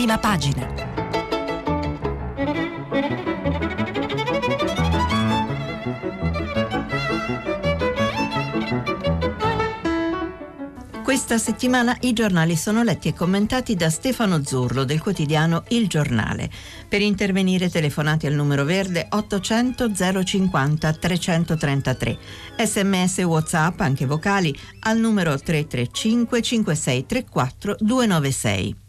prima pagina. Questa settimana i giornali sono letti e commentati da Stefano Zurlo del quotidiano Il Giornale. Per intervenire telefonate al numero verde 800 050 333. Sms WhatsApp, anche vocali, al numero 335 5634 296.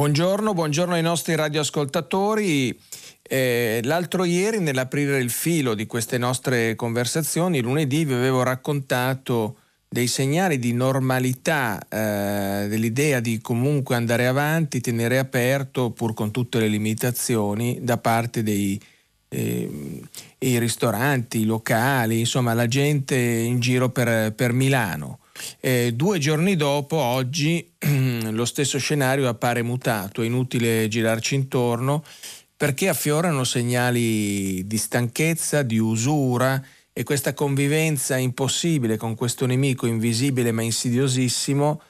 Buongiorno, buongiorno ai nostri radioascoltatori. Eh, l'altro ieri, nell'aprire il filo di queste nostre conversazioni, lunedì vi avevo raccontato dei segnali di normalità, eh, dell'idea di comunque andare avanti, tenere aperto pur con tutte le limitazioni da parte dei eh, ristoranti, i locali, insomma la gente in giro per, per Milano. Eh, due giorni dopo, oggi, lo stesso scenario appare mutato, è inutile girarci intorno perché affiorano segnali di stanchezza, di usura, e questa convivenza impossibile con questo nemico invisibile ma insidiosissimo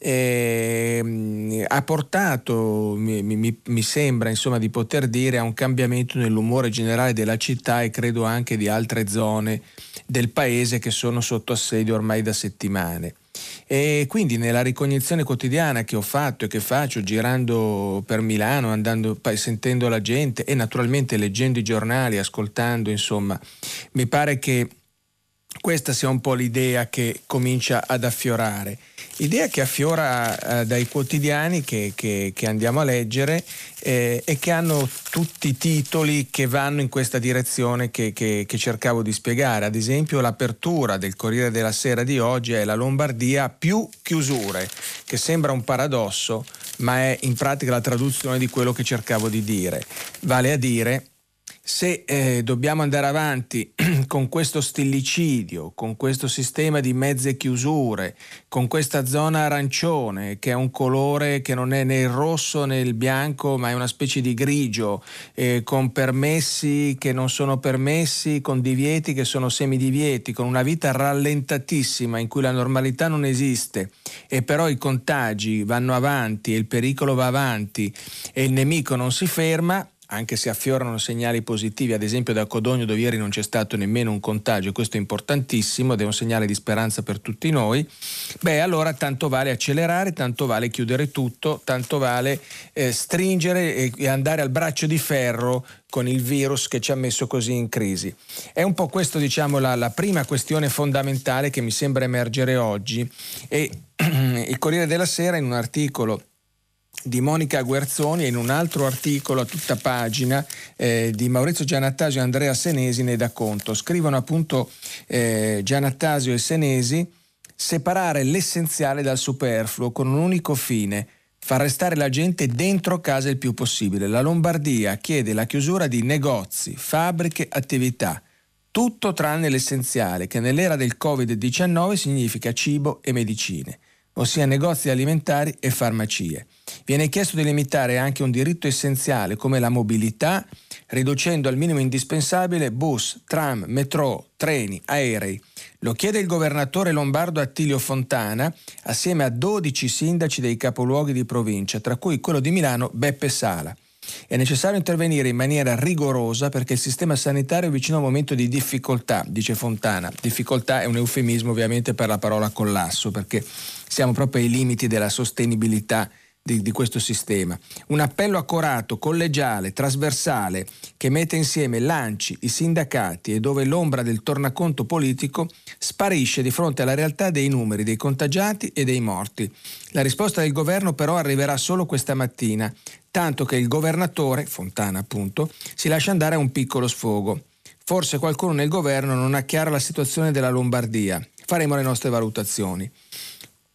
eh, ha portato, mi, mi, mi, sembra insomma di poter dire, a un cambiamento nell'umore generale della città e credo anche di altre zone del paese che sono sotto assedio ormai da settimane. E quindi nella ricognizione quotidiana che ho fatto e che faccio girando per Milano, andando, sentendo la gente e naturalmente leggendo i giornali, ascoltando, insomma, mi pare che questa sia un po' l'idea che comincia ad affiorare. Idea che affiora eh, dai quotidiani che, che, che, andiamo a leggere eh, e che hanno tutti i titoli che vanno in questa direzione che, che, cercavo di spiegare. Ad esempio l'apertura del Corriere della Sera di oggi è la Lombardia più chiusure, che sembra un paradosso, ma è in pratica la traduzione di quello che cercavo di dire. Vale a dire se eh, dobbiamo andare avanti con questo stillicidio, con questo sistema di mezze chiusure, con questa zona arancione che è un colore che non è né il rosso né il bianco ma è una specie di grigio, eh, con permessi che non sono permessi, con divieti che sono semidivieti, con una vita rallentatissima in cui la normalità non esiste. E però i contagi vanno avanti e il pericolo va avanti e il nemico non si ferma, anche se affiorano segnali positivi, ad esempio da Codogno dove ieri non c'è stato nemmeno un contagio, questo è importantissimo ed è un segnale di speranza per tutti noi, beh allora tanto vale accelerare, tanto vale chiudere tutto, tanto vale eh, stringere e, e andare al braccio di ferro con il virus che ci ha messo così in crisi. È un po' questa diciamo, la, la prima questione fondamentale che mi sembra emergere oggi e il Corriere della Sera in un articolo di Monica Guerzoni e in un altro articolo a tutta pagina eh, di Maurizio Gianattasio e Andrea Senesi ne dà conto. Scrivono appunto eh, Gianattasio e Senesi separare l'essenziale dal superfluo con un unico fine, far restare la gente dentro casa il più possibile. La Lombardia chiede la chiusura di negozi, fabbriche, attività. Tutto tranne l'essenziale, che nell'era del Covid-19 significa cibo e medicine, ossia negozi alimentari e farmacie. Viene chiesto di limitare anche un diritto essenziale come la mobilità, riducendo al minimo indispensabile bus, tram, metro, treni, aerei. Lo chiede il governatore lombardo Attilio Fontana assieme a 12 sindaci dei capoluoghi di provincia, tra cui quello di Milano Beppe Sala. È necessario intervenire in maniera rigorosa perché il sistema sanitario è vicino a un momento di difficoltà, dice Fontana. Difficoltà è un eufemismo ovviamente per la parola collasso, perché siamo proprio ai limiti della sostenibilità di, di, questo sistema. Un appello accorato, collegiale, trasversale, che mette insieme l'ANCI, i sindacati e dove l'ombra del tornaconto politico sparisce di fronte alla realtà dei numeri dei contagiati e dei morti. La risposta del governo però arriverà solo questa mattina, tanto che il governatore, Fontana appunto, si lascia andare a un piccolo sfogo. Forse qualcuno nel governo non ha chiara la situazione della Lombardia. Faremo le nostre valutazioni.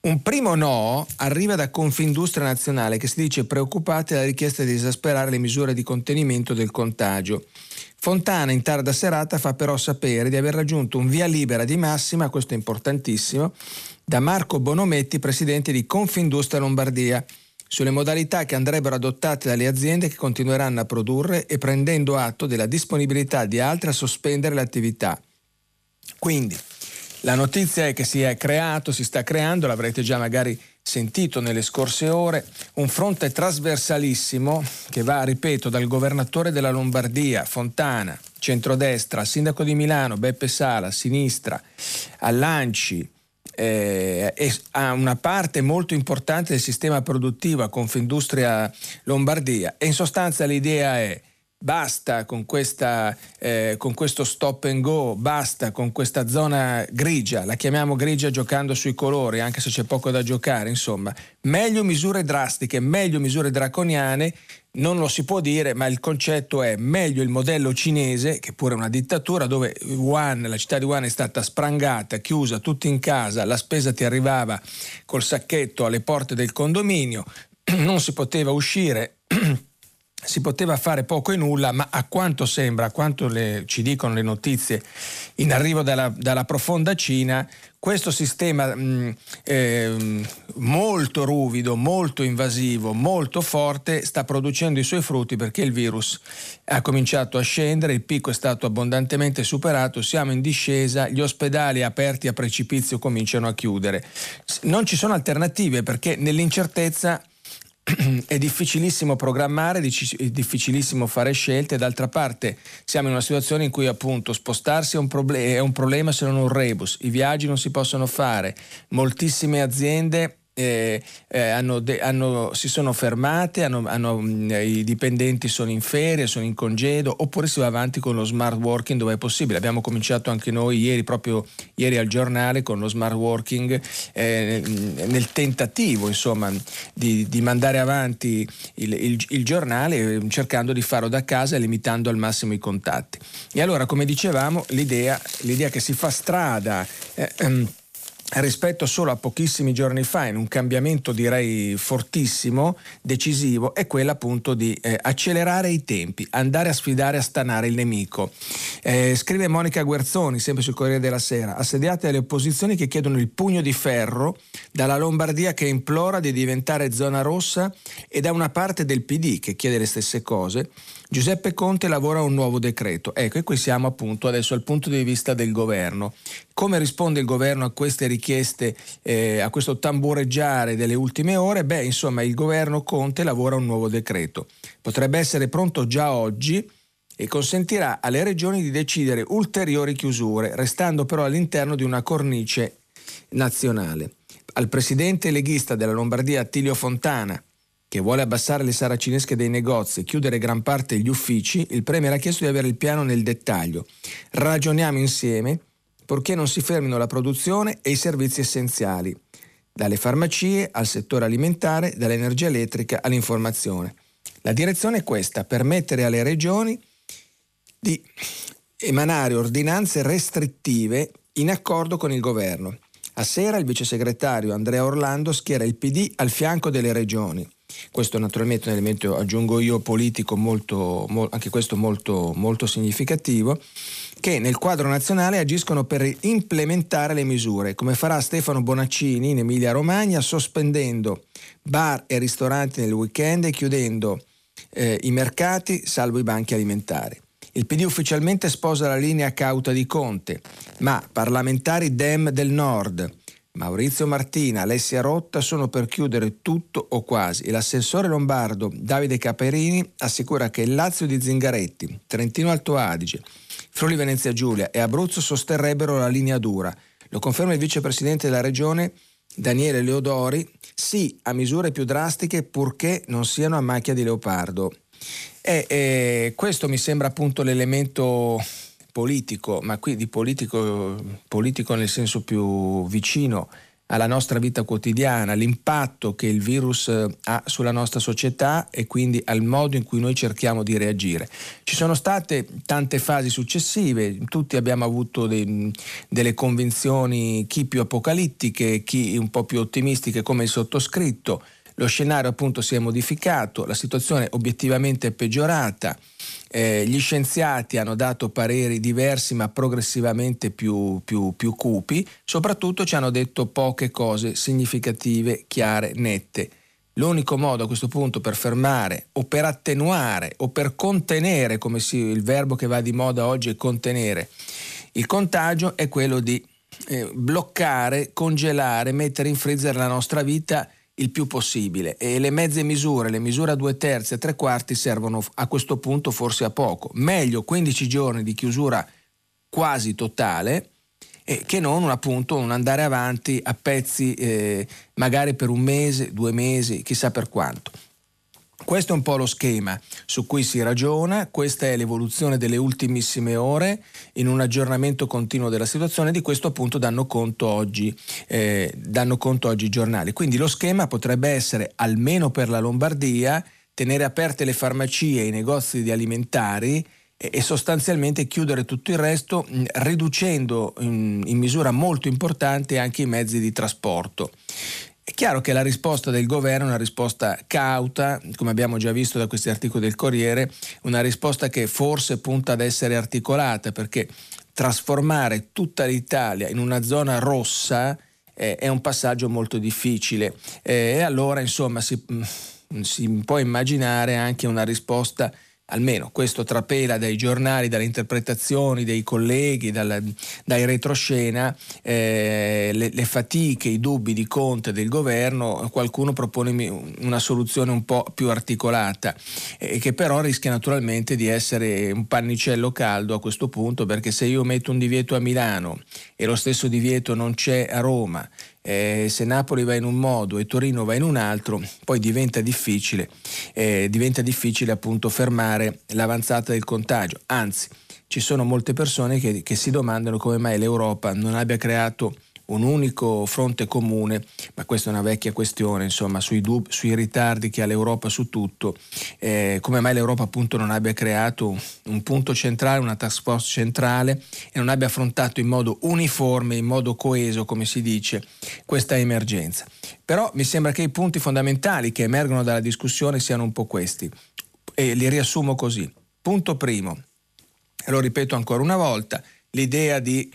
Un primo no arriva da Confindustria Nazionale che si dice preoccupata dalla richiesta di esasperare le misure di contenimento del contagio. Fontana in tarda serata fa però sapere di aver raggiunto un via libera di massima, questo è importantissimo, da Marco Bonometti, presidente di Confindustria Lombardia, sulle modalità che andrebbero adottate dalle aziende che continueranno a produrre e prendendo atto della disponibilità di altre a sospendere l'attività. Quindi la notizia è che si è creato, si sta creando, l'avrete già magari sentito nelle scorse ore, un fronte trasversalissimo che va, ripeto, dal governatore della Lombardia, Fontana, centrodestra, al sindaco di Milano, Beppe Sala, sinistra, all'Anci, eh, a una parte molto importante del sistema produttivo, a Confindustria Lombardia. E in sostanza l'idea è basta con, questa, eh, con, questo stop and go, basta con questa zona grigia, la chiamiamo grigia giocando sui colori, anche se c'è poco da giocare, insomma, meglio misure drastiche, meglio misure draconiane, non lo si può dire, ma il concetto è meglio il modello cinese, che pure è una dittatura, dove Wuhan, la città di Wuhan è stata sprangata, chiusa, tutti in casa, la spesa ti arrivava col sacchetto alle porte del condominio, non si poteva uscire si poteva fare poco e nulla, ma a quanto sembra, a quanto le, ci dicono le notizie in arrivo dalla, dalla profonda Cina, questo sistema mh, eh, molto ruvido, molto invasivo, molto forte sta producendo i suoi frutti perché il virus ha cominciato a scendere, il picco è stato abbondantemente superato, siamo in discesa, gli ospedali aperti a precipizio cominciano a chiudere. Non ci sono alternative perché nell'incertezza è difficilissimo programmare, è difficilissimo fare scelte, d'altra parte siamo in una situazione in cui appunto spostarsi è un, proble- è un problema se non un rebus, i viaggi non si possono fare, moltissime aziende eh, eh, hanno de- hanno, si sono fermate, hanno, mh, i dipendenti sono in ferie, sono in congedo, oppure si va avanti con lo smart working dove è possibile. Abbiamo cominciato anche noi ieri, proprio ieri al giornale, con lo smart working eh, nel tentativo insomma, di, di mandare avanti il, il, il, giornale cercando di farlo da casa e limitando al massimo i contatti. E allora, come dicevamo, l'idea, l'idea che si fa strada eh, ehm, rispetto solo a pochissimi giorni fa, in un cambiamento direi fortissimo, decisivo, è quella appunto di eh, accelerare i tempi, andare a sfidare, a stanare il nemico. Eh, scrive Monica Guerzoni, sempre sul Corriere della Sera, assediate alle opposizioni che chiedono il pugno di ferro dalla Lombardia che implora di diventare zona rossa e da una parte del PD che chiede le stesse cose, Giuseppe Conte lavora un nuovo decreto. Ecco, e qui siamo appunto adesso al punto di vista del governo. Come risponde il governo a queste richieste, eh, a questo tambureggiare delle ultime ore? Beh, insomma, il governo Conte lavora un nuovo decreto. Potrebbe essere pronto già oggi e consentirà alle regioni di decidere ulteriori chiusure, restando però all'interno di una cornice nazionale. Al presidente leghista della Lombardia Attilio Fontana, che vuole abbassare le saracinesche dei negozi e chiudere gran parte degli uffici, il Premier ha chiesto di avere il piano nel dettaglio. Ragioniamo insieme purché non si fermino la produzione e i servizi essenziali, dalle farmacie al settore alimentare, dall'energia elettrica all'informazione. La direzione è questa, permettere alle regioni di emanare ordinanze restrittive in accordo con il governo. A sera il vice segretario Andrea Orlando schiera il PD al fianco delle regioni. Questo naturalmente è un elemento, aggiungo io, politico molto, mo, anche questo molto, molto significativo, che nel quadro nazionale agiscono per implementare le misure, come farà Stefano Bonaccini in Emilia-Romagna, sospendendo bar e ristoranti nel weekend e chiudendo eh, i mercati, salvo i banchi alimentari. Il PD ufficialmente sposa la linea cauta di Conte, ma parlamentari Dem del Nord, Maurizio Martina, Alessia Rotta sono per chiudere tutto o quasi l'assessore lombardo Davide Caperini assicura che il Lazio di Zingaretti, Trentino Alto Adige, Friuli Venezia Giulia e Abruzzo sosterrebbero la linea dura. Lo conferma il vicepresidente della regione Daniele Leodori, sì a misure più drastiche purché non siano a macchia di leopardo. E, e questo mi sembra appunto l'elemento politico, ma qui di politico, politico nel senso più vicino alla nostra vita quotidiana, l'impatto che il virus eh, ha sulla nostra società e quindi al modo in cui noi cerchiamo di reagire. Ci sono state tante fasi successive, tutti abbiamo avuto dei, delle convinzioni, chi più apocalittiche, chi un po' più ottimistiche come il sottoscritto. Lo scenario appunto si è modificato, la situazione obiettivamente è peggiorata eh, gli scienziati hanno dato pareri diversi ma progressivamente più, più, più cupi, soprattutto ci hanno detto poche cose significative, chiare, nette. L'unico modo a questo punto per fermare o per attenuare o per contenere, come si, il verbo che va di moda oggi è contenere, il contagio è quello di eh, bloccare, congelare, mettere in freezer la nostra vita il più possibile e le mezze misure, le misure a due terzi e tre quarti servono a questo punto forse a poco. Meglio 15 giorni di chiusura quasi totale eh, che non appunto un andare avanti a pezzi eh, magari per un mese, due mesi, chissà per quanto. Questo è un po' lo schema su cui si ragiona, questa è l'evoluzione delle ultimissime ore in un aggiornamento continuo della situazione, di questo appunto danno conto oggi, eh, danno conto oggi i giornali. Quindi lo schema potrebbe essere, almeno per la Lombardia, tenere aperte le farmacie e i negozi di alimentari e sostanzialmente chiudere tutto il resto riducendo in, in misura molto importante anche i mezzi di trasporto. È chiaro che la risposta del governo è una risposta cauta, come abbiamo già visto da questi articoli del Corriere, una risposta che forse punta ad essere articolata perché trasformare tutta l'Italia in una zona rossa eh, è un passaggio molto difficile. Eh, e allora insomma si, si può immaginare anche una risposta almeno questo trapela dai giornali, dalle interpretazioni dei colleghi, dal, dai retroscena, eh, le, le, fatiche, i dubbi di Conte del governo, qualcuno propone una soluzione un po' più articolata, eh, che però rischia naturalmente di essere un pannicello caldo a questo punto, perché se io metto un divieto a Milano e lo stesso divieto non c'è a Roma, eh, se Napoli va in un modo e Torino va in un altro, poi diventa difficile, eh, diventa difficile appunto fermare l'avanzata del contagio. Anzi, ci sono molte persone che, che si domandano come mai l'Europa non abbia creato un unico fronte comune, ma questa è una vecchia questione, insomma, sui, dub- sui ritardi che ha l'Europa su tutto, eh, come mai l'Europa appunto non abbia creato un punto centrale, una task force centrale e non abbia affrontato in modo uniforme, in modo coeso, come si dice, questa emergenza. Però mi sembra che i punti fondamentali che emergono dalla discussione siano un po' questi e li riassumo così. Punto primo, lo ripeto ancora una volta, l'idea di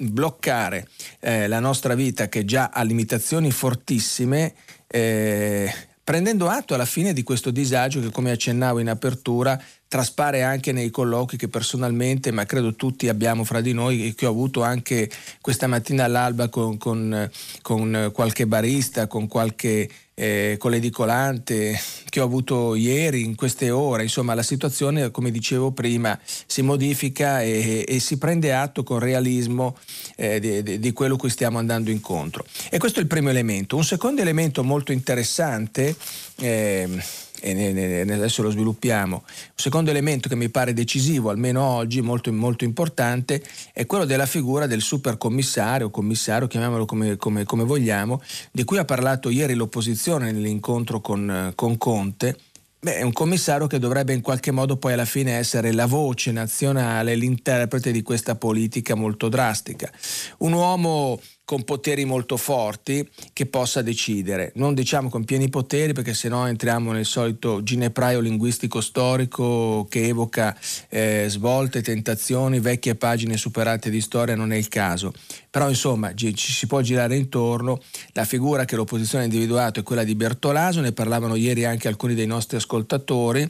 bloccare eh, la nostra vita che già ha limitazioni fortissime, eh, prendendo atto alla fine di questo disagio che come accennavo in apertura traspare anche nei colloqui che personalmente, ma credo tutti abbiamo fra di noi e che ho avuto anche questa mattina all'alba con, con, con qualche barista, con qualche eh, con l'edicolante che ho avuto ieri, in queste ore, insomma la situazione come dicevo prima si modifica e, e si prende atto con realismo eh, di, di, quello cui stiamo andando incontro. E questo è il primo elemento. Un secondo elemento molto interessante eh, e adesso lo sviluppiamo. Un secondo elemento che mi pare decisivo, almeno oggi, molto, molto importante, è quello della figura del supercommissario, commissario, chiamiamolo come, come, come vogliamo, di cui ha parlato ieri l'opposizione nell'incontro con, con Conte. Beh, è un commissario che dovrebbe in qualche modo poi alla fine essere la voce nazionale, l'interprete di questa politica molto drastica. Un uomo con poteri molto forti che possa decidere. Non diciamo con pieni poteri perché sennò entriamo nel solito ginepraio linguistico storico che evoca eh, svolte, tentazioni, vecchie pagine superate di storia, non è il caso. Però insomma ci si può girare intorno, la figura che l'opposizione ha individuato è quella di Bertolaso, ne parlavano ieri anche alcuni dei nostri ascoltatori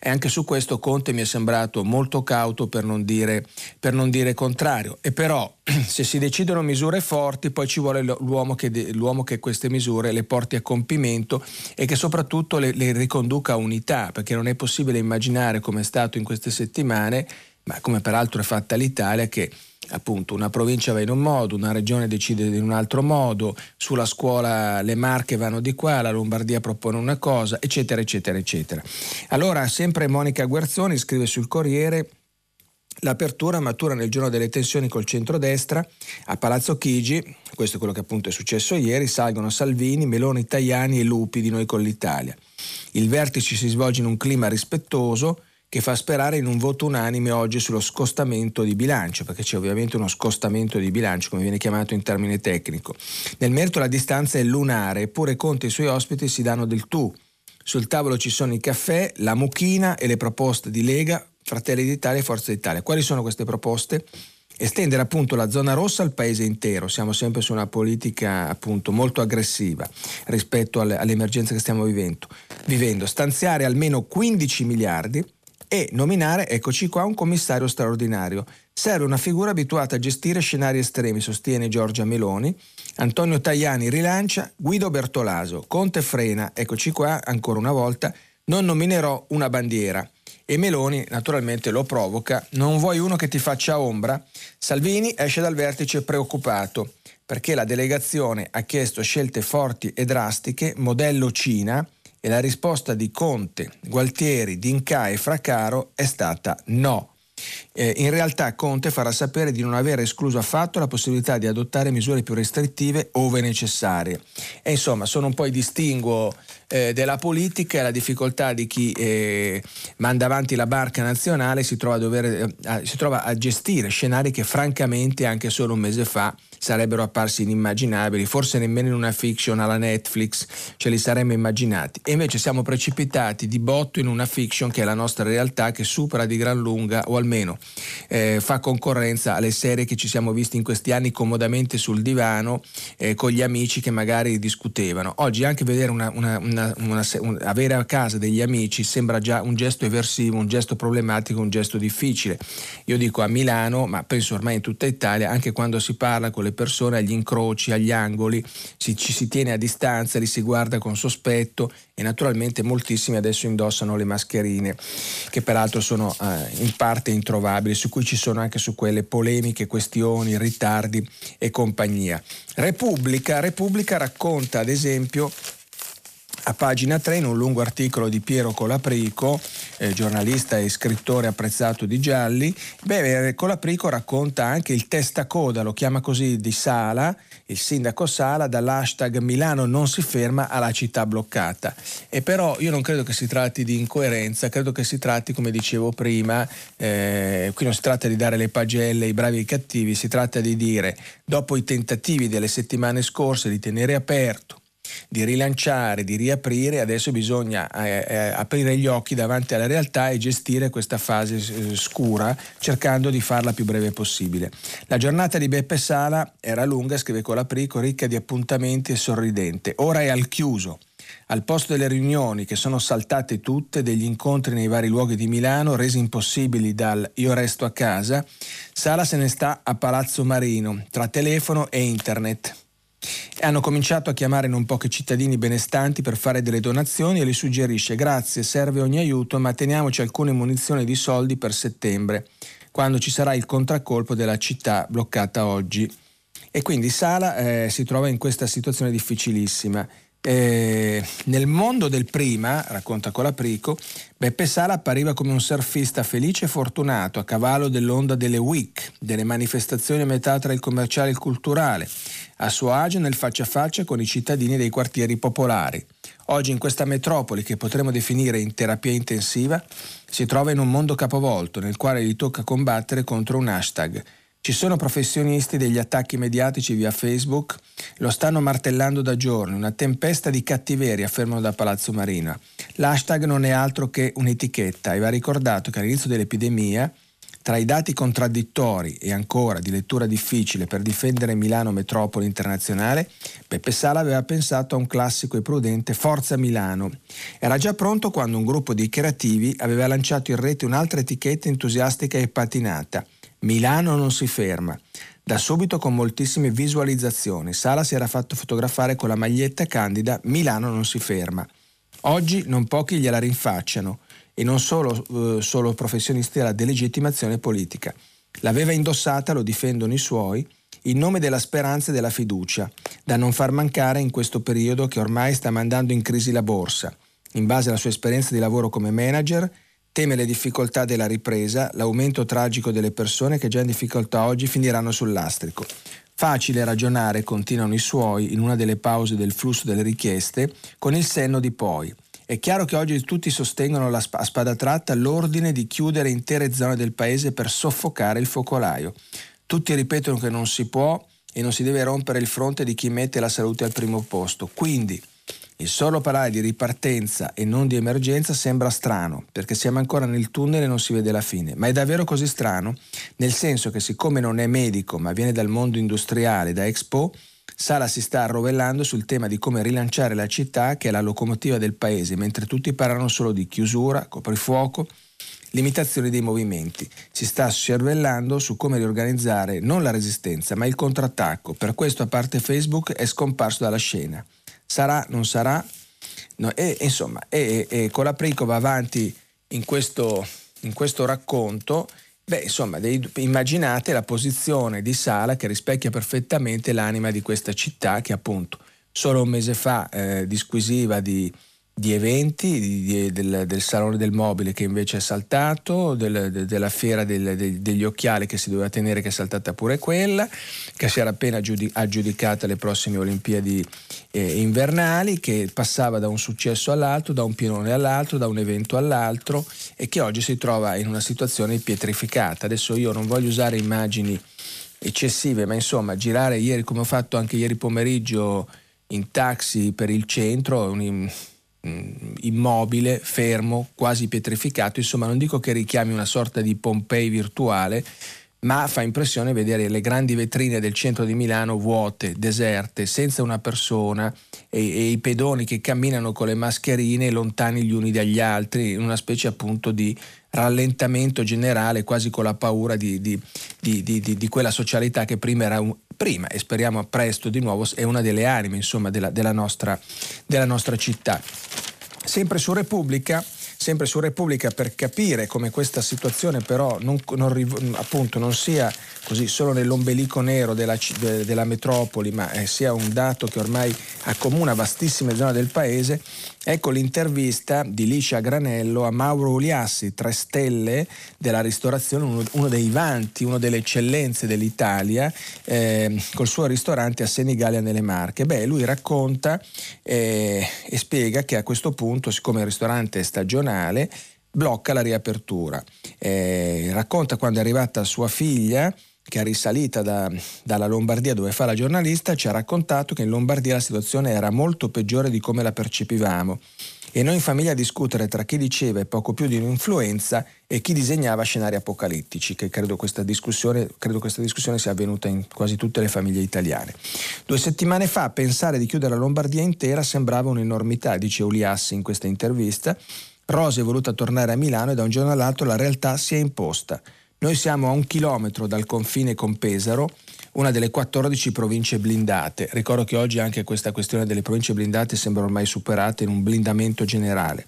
e anche su questo Conte mi è sembrato molto cauto per non dire, per non dire contrario. E però se si decidono misure forti poi ci vuole l'uomo che, l'uomo che queste misure le porti a compimento e che soprattutto le, le riconduca a unità, perché non è possibile immaginare come è stato in queste settimane, ma come peraltro è fatta l'Italia, che appunto una provincia va in un modo, una regione decide in un altro modo, sulla scuola le Marche vanno di qua, la Lombardia propone una cosa, eccetera, eccetera, eccetera. Allora, sempre Monica Guerzoni scrive sul Corriere L'apertura matura nel giorno delle tensioni col centrodestra. A Palazzo Chigi, questo è quello che appunto è successo ieri, salgono Salvini, Meloni, Tajani e Lupi di Noi con l'Italia. Il vertice si svolge in un clima rispettoso, che fa sperare in un voto unanime oggi sullo scostamento di bilancio, perché c'è ovviamente uno scostamento di bilancio, come viene chiamato in termine tecnico. Nel merito la distanza è lunare, eppure Conte e i suoi ospiti si danno del tu. Sul tavolo ci sono i caffè, la mucchina e le proposte di Lega, Fratelli d'Italia e Forza d'Italia. Quali sono queste proposte? Estendere appunto la zona rossa al paese intero, siamo sempre su una politica appunto molto aggressiva rispetto alle, alle emergenze che stiamo vivendo. vivendo. Stanziare almeno 15 miliardi e nominare, eccoci qua, un commissario straordinario. Serve una figura abituata a gestire scenari estremi, sostiene Giorgia Meloni. Antonio Tajani rilancia, Guido Bertolaso, Conte frena, eccoci qua, ancora una volta, non nominerò una bandiera. E Meloni naturalmente lo provoca, non vuoi uno che ti faccia ombra? Salvini esce dal vertice preoccupato perché la delegazione ha chiesto scelte forti e drastiche, modello Cina, e la risposta di Conte, Gualtieri, D'Inca e Fracaro è stata no. Eh, in realtà Conte farà sapere di non aver escluso affatto la possibilità di adottare misure più restrittive ove necessarie. E insomma, sono un po' i distinguo eh, della politica e la difficoltà di chi eh, manda avanti la barca nazionale si trova, dover, eh, si trova, a gestire scenari che francamente anche solo un mese fa sarebbero apparsi inimmaginabili, forse nemmeno in una fiction alla Netflix ce li saremmo immaginati. E invece siamo precipitati di botto in una fiction che è la nostra realtà, che supera di gran lunga o almeno eh, fa concorrenza alle serie che ci siamo visti in questi anni comodamente sul divano eh, con gli amici che magari discutevano. Oggi anche vedere una, una, una un, avere a casa degli amici sembra già un gesto eversivo, un gesto problematico, un gesto difficile. Io dico a Milano, ma penso ormai in tutta Italia, anche quando si parla con le persone agli incroci, agli angoli, si, ci si tiene a distanza, li si guarda con sospetto e naturalmente moltissimi adesso indossano le mascherine, che peraltro sono eh, in parte introvabili, su cui ci sono anche su quelle polemiche, questioni, ritardi e compagnia. Repubblica, Repubblica racconta ad esempio a pagina 3, in un lungo articolo di Piero Colaprico, eh, giornalista e scrittore apprezzato di Gialli, beh, eh, Colaprico racconta anche il testacoda, lo chiama così, di Sala, il sindaco Sala, dall'hashtag Milano non si ferma alla città bloccata. E però io non credo che si tratti di incoerenza, credo che si tratti, come dicevo prima, eh, qui non si tratta di dare le pagelle ai bravi e ai cattivi, si tratta di dire, dopo i tentativi delle settimane scorse di tenere aperto, di rilanciare, di riaprire, adesso bisogna eh, eh, aprire gli occhi davanti alla realtà e gestire questa fase eh, scura cercando di farla più breve possibile. La giornata di Beppe Sala era lunga, scrive Colaprico, ricca di appuntamenti e sorridente. Ora è al chiuso. Al posto delle riunioni che sono saltate tutte, degli incontri nei vari luoghi di Milano resi impossibili dal io resto a casa, Sala se ne sta a Palazzo Marino, tra telefono e internet. Hanno cominciato a chiamare non pochi cittadini benestanti per fare delle donazioni e le suggerisce grazie, serve ogni aiuto, ma teniamoci alcune munizioni di soldi per settembre, quando ci sarà il contraccolpo della città bloccata oggi. E quindi Sala eh, si trova in questa situazione difficilissima. Eh, nel mondo del prima, racconta Colaprico, Beppe Sala appariva come un surfista felice e fortunato a cavallo dell'onda delle WIC, delle manifestazioni a metà tra il commerciale e il culturale, a suo agio nel faccia a faccia con i cittadini dei quartieri popolari. Oggi in questa metropoli che potremmo definire in terapia intensiva, si trova in un mondo capovolto nel quale gli tocca combattere contro un hashtag ci sono professionisti degli attacchi mediatici via Facebook, lo stanno martellando da giorni, una tempesta di cattiveria, affermano da Palazzo Marina. L'hashtag non è altro che un'etichetta e va ricordato che all'inizio dell'epidemia, tra i dati contraddittori e ancora di lettura difficile per difendere Milano metropoli internazionale, Peppe Sala aveva pensato a un classico e prudente Forza Milano. Era già pronto quando un gruppo di creativi aveva lanciato in rete un'altra etichetta entusiastica e patinata, Milano non si ferma. Da subito con moltissime visualizzazioni. Sala si era fatto fotografare con la maglietta candida Milano non si ferma. Oggi non pochi gliela rinfacciano e non solo, eh, solo professionisti della delegittimazione politica. L'aveva indossata, lo difendono i suoi, in nome della speranza e della fiducia, da non far mancare in questo periodo che ormai sta mandando in crisi la borsa. In base alla sua esperienza di lavoro come manager, Teme le difficoltà della ripresa, l'aumento tragico delle persone che già in difficoltà oggi finiranno sul lastrico. Facile ragionare, continuano i suoi, in una delle pause del flusso delle richieste, con il senno di poi. È chiaro che oggi tutti sostengono a spada tratta l'ordine di chiudere intere zone del paese per soffocare il focolaio. Tutti ripetono che non si può e non si deve rompere il fronte di chi mette la salute al primo posto. Quindi, il solo parlare di ripartenza e non di emergenza sembra strano, perché siamo ancora nel tunnel e non si vede la fine, ma è davvero così strano, nel senso che siccome non è medico ma viene dal mondo industriale, da Expo, Sala si sta arrovellando sul tema di come rilanciare la città che è la locomotiva del paese, mentre tutti parlano solo di chiusura, coprifuoco. limitazione dei movimenti. Si sta cervellando su come riorganizzare non la resistenza ma il contrattacco. Per questo a parte Facebook è scomparso dalla scena. Sarà, non sarà? No, e, insomma, e, e Colaprico va avanti in questo, in questo racconto. Beh, insomma, dei, immaginate la posizione di Sala che rispecchia perfettamente l'anima di questa città che appunto solo un mese fa eh, disquisiva di di eventi, di, del, del, Salone del Mobile che invece è saltato, del, de, della fiera del, de, degli occhiali che si doveva tenere che è saltata pure quella, che si era appena aggiudicata le prossime Olimpiadi eh, invernali, che passava da un successo all'altro, da un pienone all'altro, da un evento all'altro e che oggi si trova in una situazione pietrificata. Adesso io non voglio usare immagini eccessive, ma insomma girare ieri come ho fatto anche ieri pomeriggio in taxi per il centro, un, immobile, fermo, quasi pietrificato, insomma non dico che richiami una sorta di Pompei virtuale, ma fa impressione vedere le grandi vetrine del centro di Milano vuote, deserte, senza una persona e, e, i pedoni che camminano con le mascherine lontani gli uni dagli altri, in una specie appunto di rallentamento generale, quasi con la paura di, di, di, di quella socialità che prima era un, prima e speriamo presto di nuovo è una delle anime insomma, della, della, nostra, della nostra città. Sempre su Repubblica sempre su Repubblica per capire come questa situazione però non, non, appunto, non sia così solo nell'ombelico nero della, della metropoli, ma eh, sia un dato che ormai accomuna vastissime zone del paese, ecco l'intervista di Licia Granello a Mauro Uliassi, tre stelle della ristorazione, uno, uno dei vanti, una delle eccellenze dell'Italia, eh, col suo ristorante a Senigallia nelle Marche. Beh, lui racconta eh, e spiega che a questo punto, siccome il ristorante è stagionale, blocca la riapertura. Eh, racconta quando è arrivata sua figlia che è risalita da, dalla Lombardia dove fa la giornalista, ci ha raccontato che in Lombardia la situazione era molto peggiore di come la percepivamo e noi in famiglia a discutere tra chi diceva poco più di un'influenza e chi disegnava scenari apocalittici, che credo questa discussione, credo questa discussione sia avvenuta in quasi tutte le famiglie italiane. Due settimane fa pensare di chiudere la Lombardia intera sembrava un'enormità, dice Uliassi in questa intervista, Rosa è voluta tornare a Milano e da un giorno all'altro la realtà si è imposta. Noi siamo a un chilometro dal confine con Pesaro, una delle 14 province blindate. Ricordo che oggi anche questa questione delle province blindate sembra ormai superata in un blindamento generale.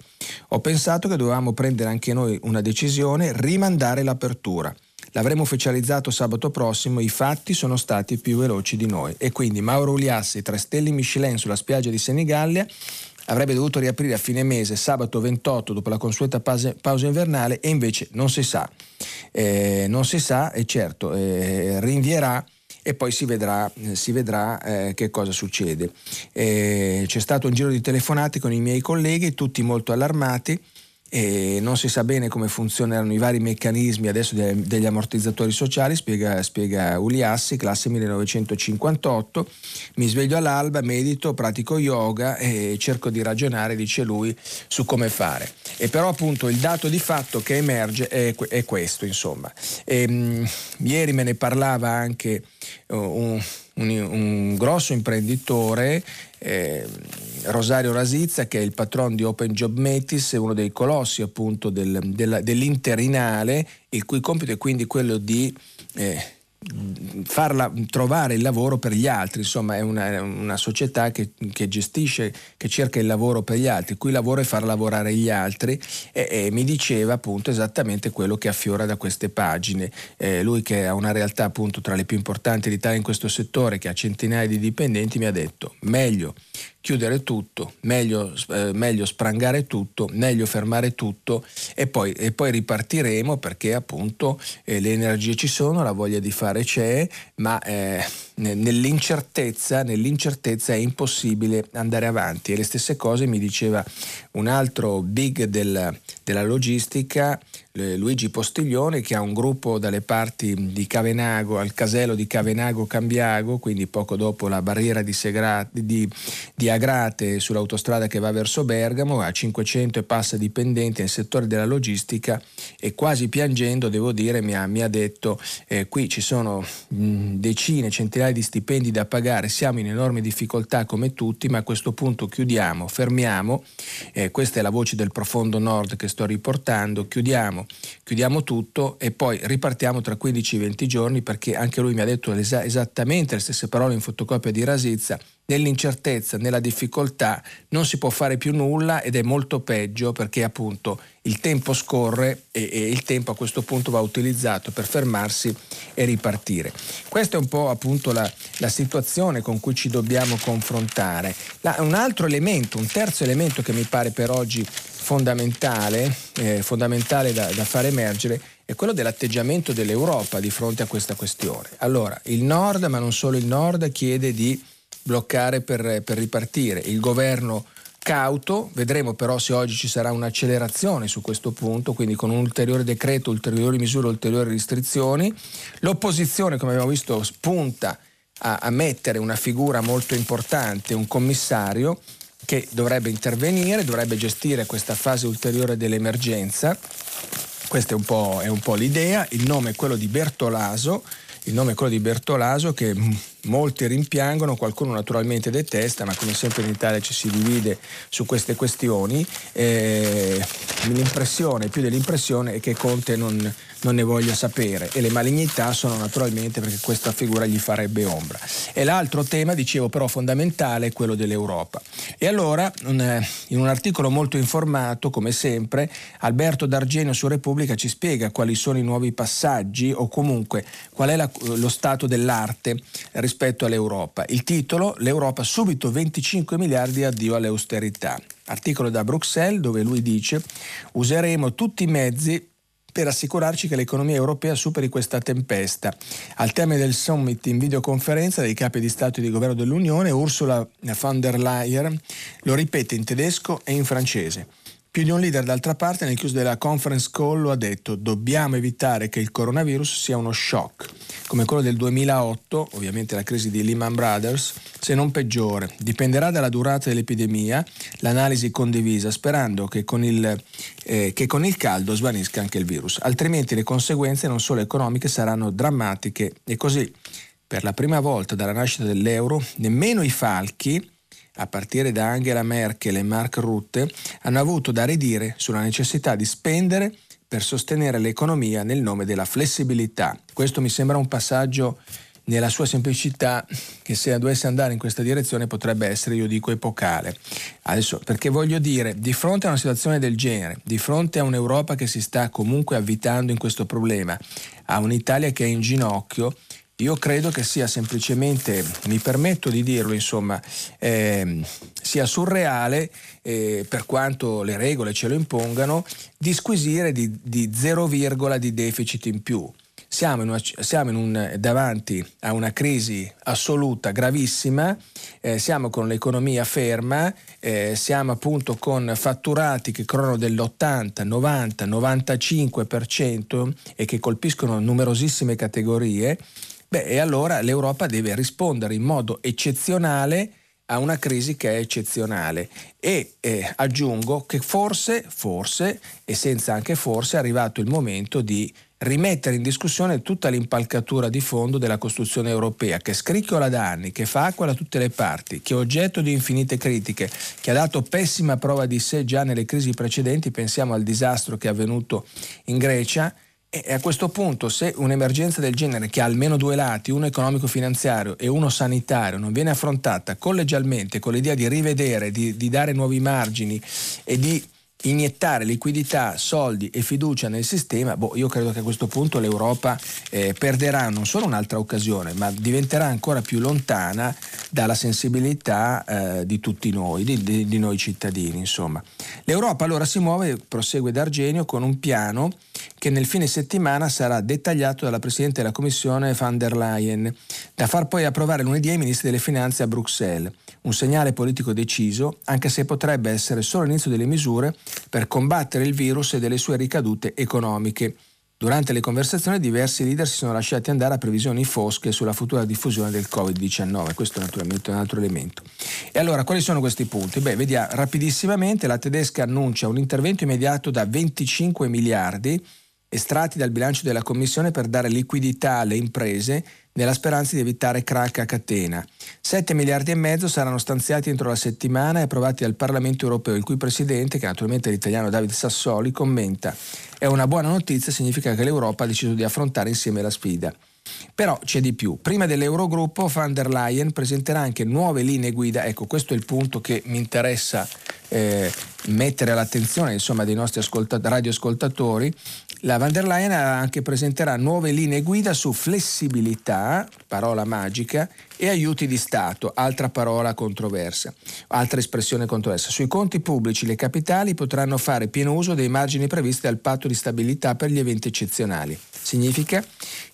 Ho pensato che dovevamo prendere anche noi una decisione, rimandare l'apertura. L'avremo ufficializzato sabato prossimo, i fatti sono stati più veloci di noi. E quindi Mauro Uliassi, tre stelle Michelin sulla spiaggia di Senigallia, avrebbe dovuto riaprire a fine mese, sabato 28, dopo la consueta pausa invernale, e invece non si sa. Eh, non si sa e certo eh, rinvierà e poi si vedrà, si vedrà eh, che cosa succede. Eh, c'è stato un giro di telefonate con i miei colleghi, tutti molto allarmati e non si sa bene come funzionano i vari meccanismi adesso degli ammortizzatori sociali, spiega, spiega Uliassi, classe 1958, mi sveglio all'alba, medito, pratico yoga e cerco di ragionare, dice lui, su come fare. E però appunto il dato di fatto che emerge è, è questo, insomma. E, ehm, mh, ieri me ne parlava anche uh, un, un, un grosso imprenditore eh, Rosario Rasizza che è il patron di Open Job Metis, uno dei colossi appunto del, della, dell'interinale, il cui compito è quindi quello di eh, farla trovare il lavoro per gli altri, insomma è una, una società che, che, gestisce, che cerca il lavoro per gli altri, cui lavoro è far lavorare gli altri e, e mi diceva appunto esattamente quello che affiora da queste pagine. Eh, lui che ha una realtà appunto tra le più importanti d'Italia in questo settore, che ha centinaia di dipendenti, mi ha detto meglio chiudere tutto, meglio, eh, meglio, sprangare tutto, meglio fermare tutto e poi, e poi ripartiremo perché appunto eh, le energie ci sono, la voglia di fare c'è, ma eh, nell'incertezza, nell'incertezza è impossibile andare avanti. E le stesse cose mi diceva un altro big del, della logistica, Luigi Postiglione, che ha un gruppo dalle parti di Cavenago, al casello di Cavenago Cambiago, quindi poco dopo la barriera di, Segra, di, di Agrate sull'autostrada che va verso Bergamo, ha 500 e passa dipendenti nel settore della logistica e quasi piangendo, devo dire, mi ha, mi ha detto eh, qui ci sono mh, decine, centinaia di stipendi da pagare, siamo in enorme difficoltà come tutti, ma a questo punto chiudiamo, fermiamo, eh, questa è la voce del profondo nord che sto riportando, chiudiamo, chiudiamo tutto e poi ripartiamo tra 15-20 giorni perché anche lui mi ha detto es- esattamente le stesse parole in fotocopia di Rasizza, nell'incertezza, nella difficoltà non si può fare più nulla ed è molto peggio perché appunto il tempo scorre e, e, il tempo a questo punto va utilizzato per fermarsi e ripartire. Questa è un po' appunto la, la situazione con cui ci dobbiamo confrontare. La, un altro elemento, un terzo elemento che mi pare per oggi fondamentale, eh, fondamentale da, da far emergere è quello dell'atteggiamento dell'Europa di fronte a questa questione. Allora, il Nord, ma non solo il Nord, chiede di bloccare per, per ripartire. Il governo cauto, vedremo però se oggi ci sarà un'accelerazione su questo punto, quindi con un ulteriore decreto, ulteriori misure, ulteriori restrizioni. L'opposizione, come abbiamo visto, spunta a, a mettere una figura molto importante, un commissario che dovrebbe intervenire, dovrebbe gestire questa fase ulteriore dell'emergenza. Questa è un po', è un po l'idea. Il nome è quello di Bertolaso. Il nome è quello di Bertolaso che molti rimpiangono, qualcuno naturalmente detesta, ma come sempre in Italia ci si divide su queste questioni. Eh, l'impressione, più dell'impressione, è che Conte non, non, ne voglia sapere e le malignità sono naturalmente perché questa figura gli farebbe ombra. E l'altro tema, dicevo però fondamentale, è quello dell'Europa. E allora, in un articolo molto informato, come sempre, Alberto D'Argenio su Repubblica ci spiega quali sono i nuovi passaggi o comunque qual è la, lo stato dell'arte rispetto rispetto all'Europa. Il titolo, l'Europa subito 25 miliardi addio alle austerità. Articolo da Bruxelles dove lui dice useremo tutti i mezzi per assicurarci che l'economia europea superi questa tempesta. Al termine del summit in videoconferenza dei capi di Stato e di Governo dell'Unione, Ursula von der Leyen lo ripete in tedesco e in francese. Più di un leader d'altra parte nel chiuso della conference call lo ha detto dobbiamo evitare che il coronavirus sia uno shock come quello del 2008, ovviamente la crisi di Lehman Brothers, se non peggiore. Dipenderà dalla durata dell'epidemia, l'analisi condivisa, sperando che con, il, eh, che con il caldo svanisca anche il virus, altrimenti le conseguenze non solo economiche saranno drammatiche e così. Per la prima volta dalla nascita dell'euro, nemmeno i falchi, a partire da Angela Merkel e Mark Rutte, hanno avuto da ridire sulla necessità di spendere per sostenere l'economia nel nome della flessibilità. Questo mi sembra un passaggio nella sua semplicità che se dovesse andare in questa direzione potrebbe essere, io dico, epocale. Adesso, perché voglio dire, di fronte a una situazione del genere, di fronte a un'Europa che si sta comunque avvitando in questo problema, a un'Italia che è in ginocchio, io credo che sia semplicemente, mi permetto di dirlo, insomma, eh, sia surreale, eh, per quanto le regole ce lo impongano, disquisire di, di 0, di deficit in più. Siamo, in una, siamo in un, davanti a una crisi assoluta, gravissima, eh, siamo con l'economia ferma, eh, siamo appunto con fatturati che crollano dell'80, 90, 95% e che colpiscono numerosissime categorie Beh, e allora l'Europa deve rispondere in modo eccezionale a una crisi che è eccezionale. E eh, aggiungo che forse, forse e senza anche forse è arrivato il momento di rimettere in discussione tutta l'impalcatura di fondo della costruzione europea che scricchiola da anni, che fa acqua da tutte le parti, che è oggetto di infinite critiche, che ha dato pessima prova di sé già nelle crisi precedenti, pensiamo al disastro che è avvenuto in Grecia e a questo punto, se un'emergenza del genere, che ha almeno due lati, uno economico-finanziario e uno sanitario, non viene affrontata collegialmente con l'idea di rivedere, di, di dare nuovi margini e di iniettare liquidità, soldi e fiducia nel sistema, boh, io credo che a questo punto l'Europa eh, perderà non solo un'altra occasione, ma diventerà ancora più lontana dalla sensibilità eh, di tutti noi, di, di, di, noi cittadini. Insomma. L'Europa allora si muove, prosegue D'Argenio, con un piano che nel fine settimana sarà dettagliato dalla Presidente della Commissione van der Leyen, da far poi approvare lunedì ai Ministri delle Finanze a Bruxelles. Un segnale politico deciso, anche se potrebbe essere solo l'inizio delle misure per combattere il virus e delle sue ricadute economiche. Durante le conversazioni diversi leader si sono lasciati andare a previsioni fosche sulla futura diffusione del Covid-19, questo naturalmente è un altro elemento. E allora quali sono questi punti? Beh, vediamo rapidissimamente, la tedesca annuncia un intervento immediato da 25 miliardi estratti dal bilancio della Commissione per dare liquidità alle imprese nella speranza di evitare crack a catena. 7 miliardi e mezzo saranno stanziati entro la settimana e approvati dal Parlamento europeo, il cui presidente, che naturalmente è l'italiano Davide Sassoli, commenta è una buona notizia, significa che l'Europa ha deciso di affrontare insieme la sfida. Però c'è di più. Prima dell'Eurogruppo van der Leyen presenterà anche nuove linee guida. Ecco, questo è il punto che mi interessa eh, mettere all'attenzione insomma, dei nostri ascolta- radioascoltatori la van der Leyen anche presenterà nuove linee guida su flessibilità, parola magica, e aiuti di Stato, altra parola controversa, altra espressione controversa. Sui conti pubblici le capitali potranno fare pieno uso dei margini previsti dal patto di stabilità per gli eventi eccezionali. Significa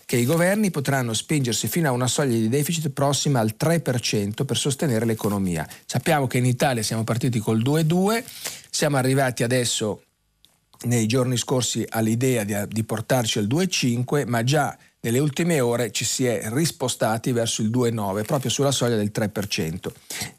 che i governi potranno spingersi fino a una soglia di deficit prossima al 3% per sostenere l'economia. Sappiamo che in Italia siamo partiti col 2,2, siamo arrivati adesso nei giorni scorsi all'idea di, di portarci al 2,5, ma già nelle ultime ore ci si è rispostati verso il 2,9, proprio sulla soglia del 3%.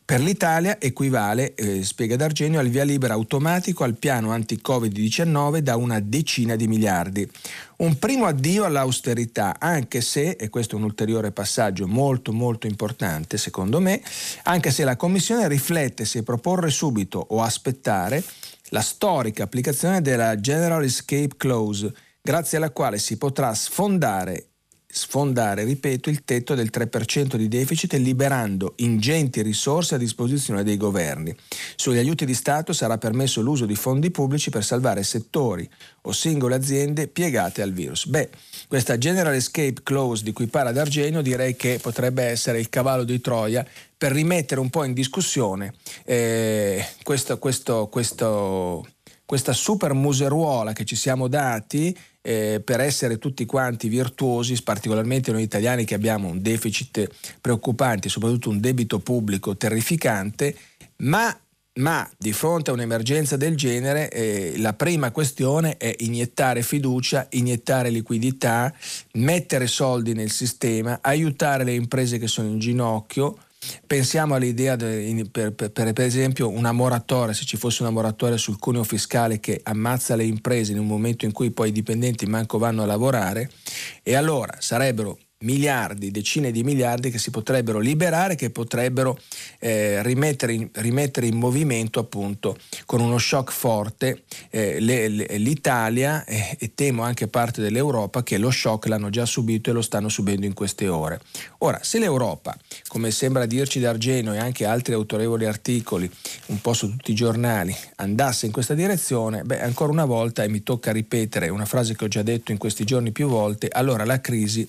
Per l'Italia equivale, eh, spiega D'Argenio, al via libera automatico al piano anti-Covid-19 da una decina di miliardi. Un primo addio all'austerità, anche se, e questo è un ulteriore passaggio molto molto importante secondo me, anche se la Commissione riflette se proporre subito o aspettare la storica applicazione della General Escape Clause, grazie alla quale si potrà sfondare sfondare, ripeto, il tetto del 3% di deficit liberando ingenti risorse a disposizione dei governi. Sugli aiuti di Stato sarà permesso l'uso di fondi pubblici per salvare settori o singole aziende piegate al virus. Beh, questa General Escape Clause di cui parla D'Argenio direi che potrebbe essere il cavallo di Troia per rimettere un po' in discussione eh, questo, questo, questo, questa super museruola che ci siamo dati eh, per essere tutti quanti virtuosi, particolarmente noi italiani che abbiamo un deficit preoccupante, soprattutto un debito pubblico terrificante, ma ma di fronte a un'emergenza del genere eh, la prima questione è iniettare fiducia, iniettare liquidità, mettere soldi nel sistema, aiutare le imprese che sono in ginocchio, Pensiamo all'idea de, per, per, per, esempio una moratoria, se ci fosse una moratoria sul cuneo fiscale che ammazza le imprese in un momento in cui poi i dipendenti manco vanno a lavorare. E allora sarebbero miliardi, decine di miliardi che si potrebbero liberare, che potrebbero eh, rimettere, in, rimettere, in, movimento appunto con uno shock forte eh, le, le, l'Italia eh, e temo anche parte dell'Europa che lo shock l'hanno già subito e lo stanno subendo in queste ore. Ora, se l'Europa, come sembra dirci D'Argeno e anche altri autorevoli articoli, un po' su tutti i giornali, andasse in questa direzione, beh, ancora una volta, e mi tocca ripetere una frase che ho già detto in questi giorni più volte, allora la crisi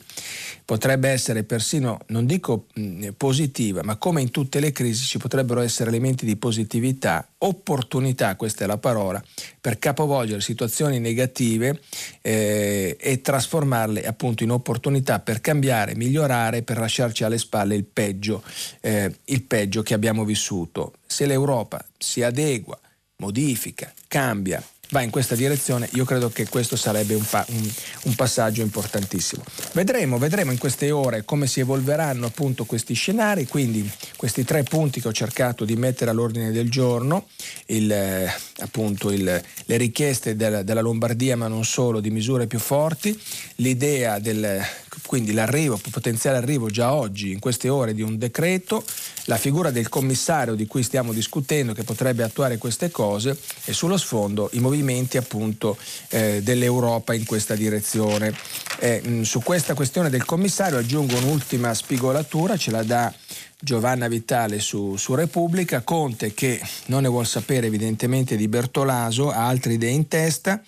potrebbe essere persino, non dico mh, positiva, ma come in tutte le crisi ci potrebbero essere elementi di positività, opportunità, questa è la parola, per capovolgere situazioni negative eh, e trasformarle appunto in opportunità per cambiare, migliorare, per lasciarci alle spalle il peggio, eh, il peggio che abbiamo vissuto. Se l'Europa si adegua, modifica, cambia va in questa direzione, io credo che questo sarebbe un, pa- un, un, passaggio importantissimo. Vedremo, vedremo in queste ore come si evolveranno appunto questi scenari, quindi questi tre punti che ho cercato di mettere all'ordine del giorno, il, eh, appunto il, le richieste del, della Lombardia ma non solo di misure più forti, l'idea del quindi l'arrivo, potenziale arrivo già oggi in queste ore di un decreto, la figura del commissario di cui stiamo discutendo che potrebbe attuare queste cose e sullo sfondo i movimenti appunto eh, dell'Europa in questa direzione. Eh, mh, su questa questione del commissario aggiungo un'ultima spigolatura, ce la dà Giovanna Vitale su, su, Repubblica, Conte che non ne vuol sapere evidentemente di Bertolaso, ha altre idee in testa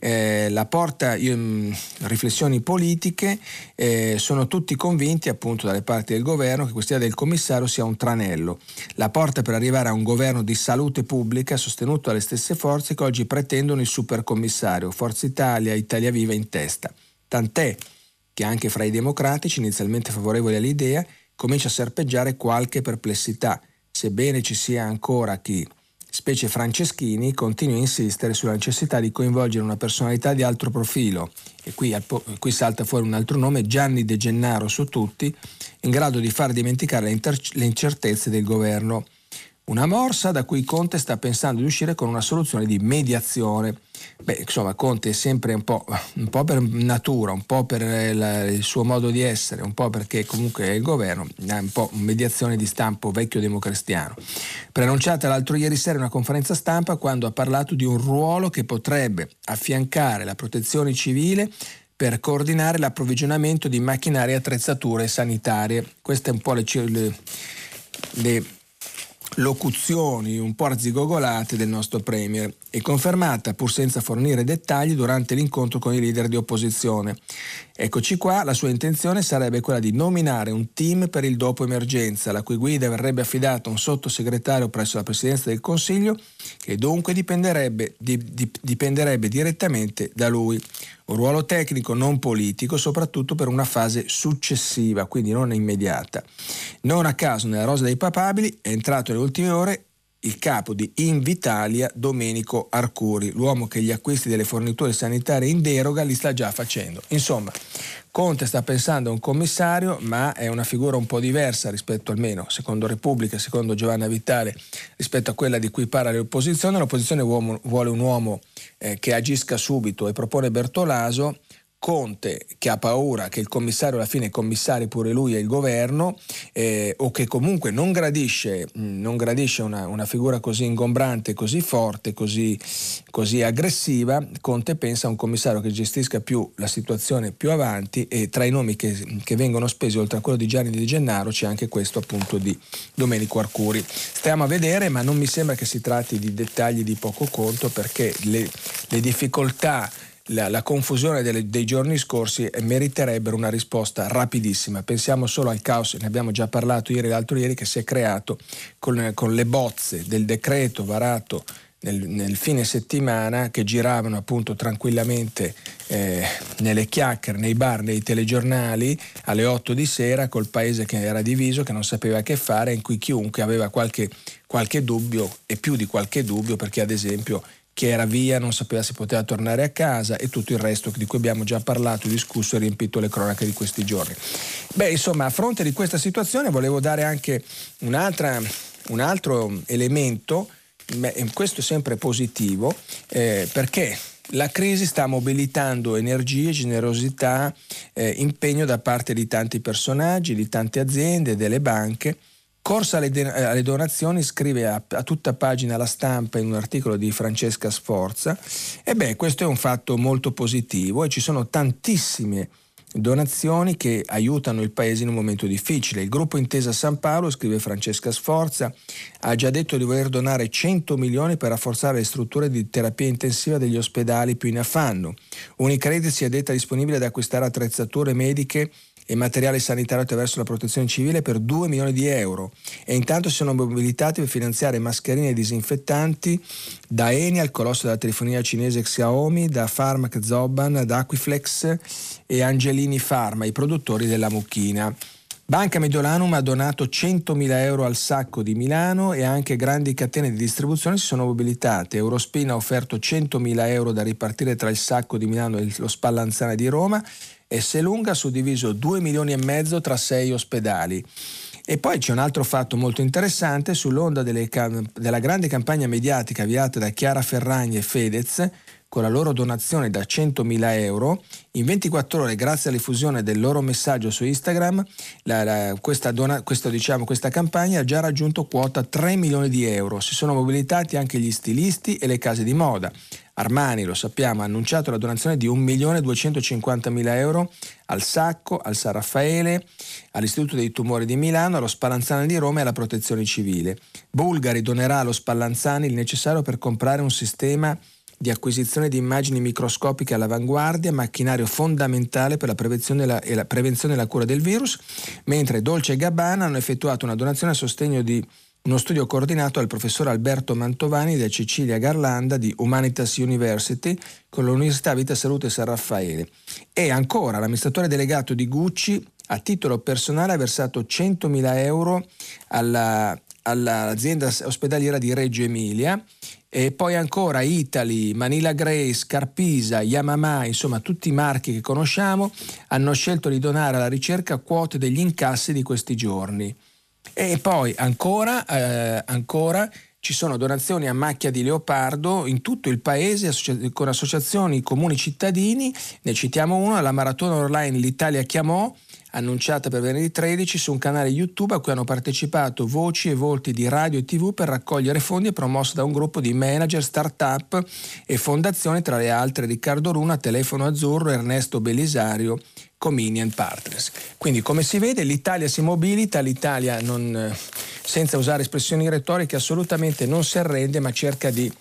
eh, la porta, io, mm, riflessioni politiche, eh, sono tutti convinti appunto dalle parti del governo che questa idea del commissario sia un tranello. La porta per arrivare a un governo di salute pubblica sostenuto dalle stesse forze che oggi pretendono il supercommissario, Forza Italia, Italia Viva in testa. Tant'è che anche fra i democratici, inizialmente favorevoli all'idea, comincia a serpeggiare qualche perplessità, sebbene ci sia ancora chi specie Franceschini, continua a insistere sulla necessità di coinvolgere una personalità di altro profilo, e qui, qui salta fuori un altro nome, Gianni De Gennaro su tutti, in grado di far dimenticare le, inter- le incertezze del governo. Una morsa da cui Conte sta pensando di uscire con una soluzione di mediazione. Beh, insomma, Conte è sempre un po', un po per natura, un po' per il suo modo di essere, un po' perché comunque è il governo, è un po' mediazione di stampo vecchio democristiano. Preannunciata l'altro ieri sera in una conferenza stampa quando ha parlato di un ruolo che potrebbe affiancare la protezione civile per coordinare l'approvvigionamento di macchinari e attrezzature sanitarie. Queste un po' le, le, le locuzioni un po' arzigogolate del nostro Premier e confermata pur senza fornire dettagli durante l'incontro con i leader di opposizione. Eccoci qua, la sua intenzione sarebbe quella di nominare un team per il dopo emergenza, la cui guida verrebbe affidata a un sottosegretario presso la Presidenza del Consiglio che dunque dipenderebbe, di, di, dipenderebbe direttamente da lui. Un ruolo tecnico non politico, soprattutto per una fase successiva, quindi non immediata. Non a caso nella rosa dei papabili è entrato nelle ultime ore il capo di Invitalia Domenico Arcuri, l'uomo che gli acquisti delle forniture sanitarie in deroga li sta già facendo. Insomma, Conte sta pensando a un commissario, ma è una figura un po' diversa rispetto almeno, secondo Repubblica, secondo Giovanna Vitale, rispetto a quella di cui parla l'opposizione. L'opposizione vuole un uomo eh, che agisca subito e propone Bertolaso Conte che ha paura che il commissario alla fine commissari pure lui e il governo eh, o che comunque non gradisce, mm, non gradisce una, una, figura così ingombrante, così forte, così, così, aggressiva, Conte pensa a un commissario che gestisca più la situazione più avanti e tra i nomi che, che vengono spesi oltre a quello di Gianni Di Gennaro c'è anche questo appunto di Domenico Arcuri. Stiamo a vedere ma non mi sembra che si tratti di dettagli di poco conto perché le, le difficoltà la, la confusione delle, dei giorni scorsi meriterebbero una risposta rapidissima. Pensiamo solo al caos, ne abbiamo già parlato ieri e l'altro ieri, che si è creato con, con le bozze del decreto varato nel, nel, fine settimana che giravano appunto tranquillamente eh, nelle chiacchiere, nei bar, nei telegiornali alle 8 di sera col paese che era diviso, che non sapeva che fare, in cui chiunque aveva qualche, qualche dubbio e più di qualche dubbio perché ad esempio che era via, non sapeva se poteva tornare a casa e tutto il resto di cui abbiamo già parlato, discusso e riempito le cronache di questi giorni. Beh, insomma, a fronte di questa situazione volevo dare anche un altro elemento, questo è sempre positivo, eh, perché la crisi sta mobilitando energie, generosità, eh, impegno da parte di tanti personaggi, di tante aziende, delle banche Corsa alle, de- alle donazioni, scrive a-, a, tutta pagina la stampa in un articolo di Francesca Sforza, e beh, questo è un fatto molto positivo e ci sono tantissime donazioni che aiutano il paese in un momento difficile. Il gruppo Intesa San Paolo, scrive Francesca Sforza, ha già detto di voler donare 100 milioni per rafforzare le strutture di terapia intensiva degli ospedali più in affanno. Unicredit si è detta disponibile ad acquistare attrezzature mediche e materiale sanitario attraverso la protezione civile per 2 milioni di euro e intanto si sono mobilitati per finanziare mascherine e disinfettanti da Eni al colosso della telefonia cinese Xiaomi, da Pharmac Zoban, da Aquiflex e Angelini Pharma, i produttori della mucchina. Banca Mediolanum ha donato 100.000 euro al sacco di Milano e anche grandi catene di distribuzione si sono mobilitate. Eurospin ha offerto 100.000 euro da ripartire tra il sacco di Milano e lo Spallanzane di Roma e Selunga ha suddiviso 2 milioni e mezzo tra sei ospedali. E poi c'è un altro fatto molto interessante, sull'onda cam- della grande campagna mediatica avviata da Chiara Ferragni e Fedez, con la loro donazione da 100.000 euro, in 24 ore, grazie alla diffusione del loro messaggio su Instagram, la, la, questa, dona, questo, diciamo, questa campagna ha già raggiunto quota 3 milioni di euro. Si sono mobilitati anche gli stilisti e le case di moda. Armani, lo sappiamo, ha annunciato la donazione di 1.250.000 euro al Sacco, al San Raffaele, all'Istituto dei Tumori di Milano, allo Spallanzani di Roma e alla Protezione Civile. Bulgari donerà allo Spallanzani il necessario per comprare un sistema di acquisizione di immagini microscopiche all'avanguardia, macchinario fondamentale per la prevenzione e la, e la, prevenzione e la cura del virus, mentre Dolce e Gabbana hanno effettuato una donazione a sostegno di uno studio coordinato dal professor Alberto Mantovani da Cecilia Garlanda di Humanitas University con l'Università Vita Salute San Raffaele. E ancora l'amministratore delegato di Gucci a titolo personale ha versato 100.000 euro alla all'azienda ospedaliera di Reggio Emilia e poi ancora Italy, Manila Grace, Carpisa, Yamama, insomma tutti i marchi che conosciamo hanno scelto di donare alla ricerca quote degli incassi di questi giorni. E poi ancora, eh, ancora ci sono donazioni a macchia di leopardo in tutto il paese con associazioni comuni cittadini, ne citiamo una, la maratona online L'Italia chiamò, annunciata per venerdì 13 su un canale YouTube a cui hanno partecipato voci e volti di radio e tv per raccogliere fondi e promosso da un gruppo di manager, start-up e fondazioni, tra le altre Riccardo Runa, Telefono Azzurro, Ernesto Belisario, Comini and Partners. Quindi come si vede l'Italia si mobilita, l'Italia non, senza usare espressioni retoriche assolutamente non si arrende ma cerca di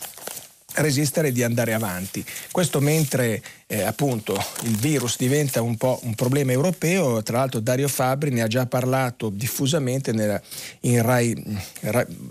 resistere e di andare avanti. Questo mentre eh, appunto il virus diventa un po' un problema europeo, tra l'altro Dario Fabri ne ha già parlato diffusamente nella, in Rai,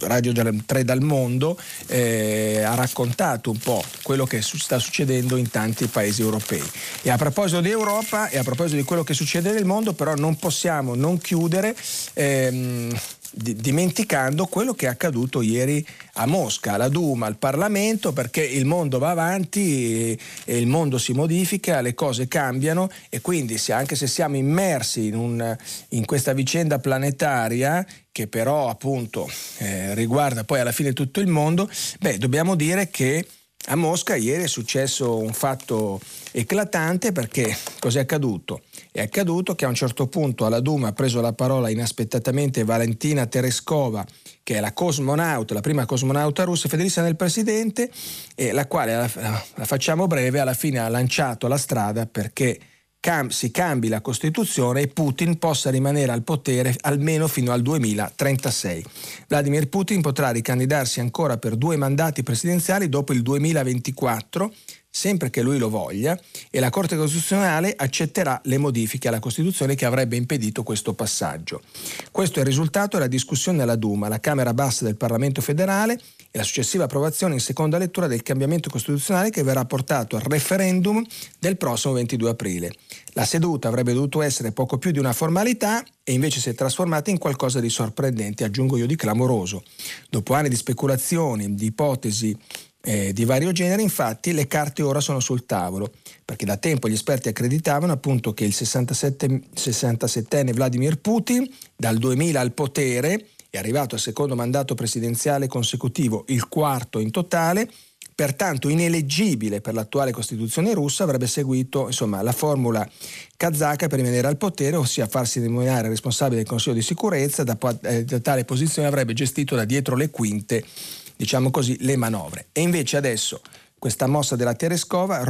Radio 3 dal mondo, eh, ha raccontato un po' quello che sta succedendo in tanti paesi europei. E a proposito di Europa e a proposito di quello che succede nel mondo, però non possiamo non chiudere. Ehm, dimenticando quello che è accaduto ieri a Mosca, alla Duma, al Parlamento, perché il mondo va avanti e il mondo si modifica, le cose cambiano e quindi se, anche se siamo immersi in, un, in questa vicenda planetaria che però appunto eh, riguarda poi alla fine tutto il mondo, beh, dobbiamo dire che a Mosca ieri è successo un fatto eclatante perché cos'è accaduto? È accaduto che a un certo punto alla Duma ha preso la parola inaspettatamente Valentina Tereskova, che è la cosmonauta, la prima cosmonauta russa, fedelissima del presidente, e la quale, la, la facciamo breve, alla fine ha lanciato la strada perché cam- si cambi la Costituzione e Putin possa rimanere al potere almeno fino al 2036. Vladimir Putin potrà ricandidarsi ancora per due mandati presidenziali dopo il 2024 sempre che lui lo voglia, e la Corte Costituzionale accetterà le modifiche alla Costituzione che avrebbe impedito questo passaggio. Questo è il risultato della discussione alla Duma, la Camera bassa del Parlamento federale, la successiva approvazione in seconda lettura del cambiamento costituzionale che verrà portato al referendum del prossimo 22 aprile. La seduta avrebbe dovuto essere poco più di una formalità e invece si è trasformata in qualcosa di sorprendente, aggiungo io di clamoroso. Dopo anni di speculazioni, di ipotesi eh, di vario genere, infatti le carte ora sono sul tavolo, perché da tempo gli esperti accreditavano appunto che il 67, 67enne Vladimir Putin, dal 2000 al potere, è arrivato al secondo mandato presidenziale consecutivo, il quarto in totale, pertanto ineleggibile per l'attuale Costituzione russa, avrebbe seguito insomma, la formula kazaka per rimanere al potere, ossia farsi nominare responsabile del Consiglio di sicurezza, da, eh, da tale posizione avrebbe gestito da dietro le quinte diciamo così, le manovre. E invece adesso questa mossa della Tereskova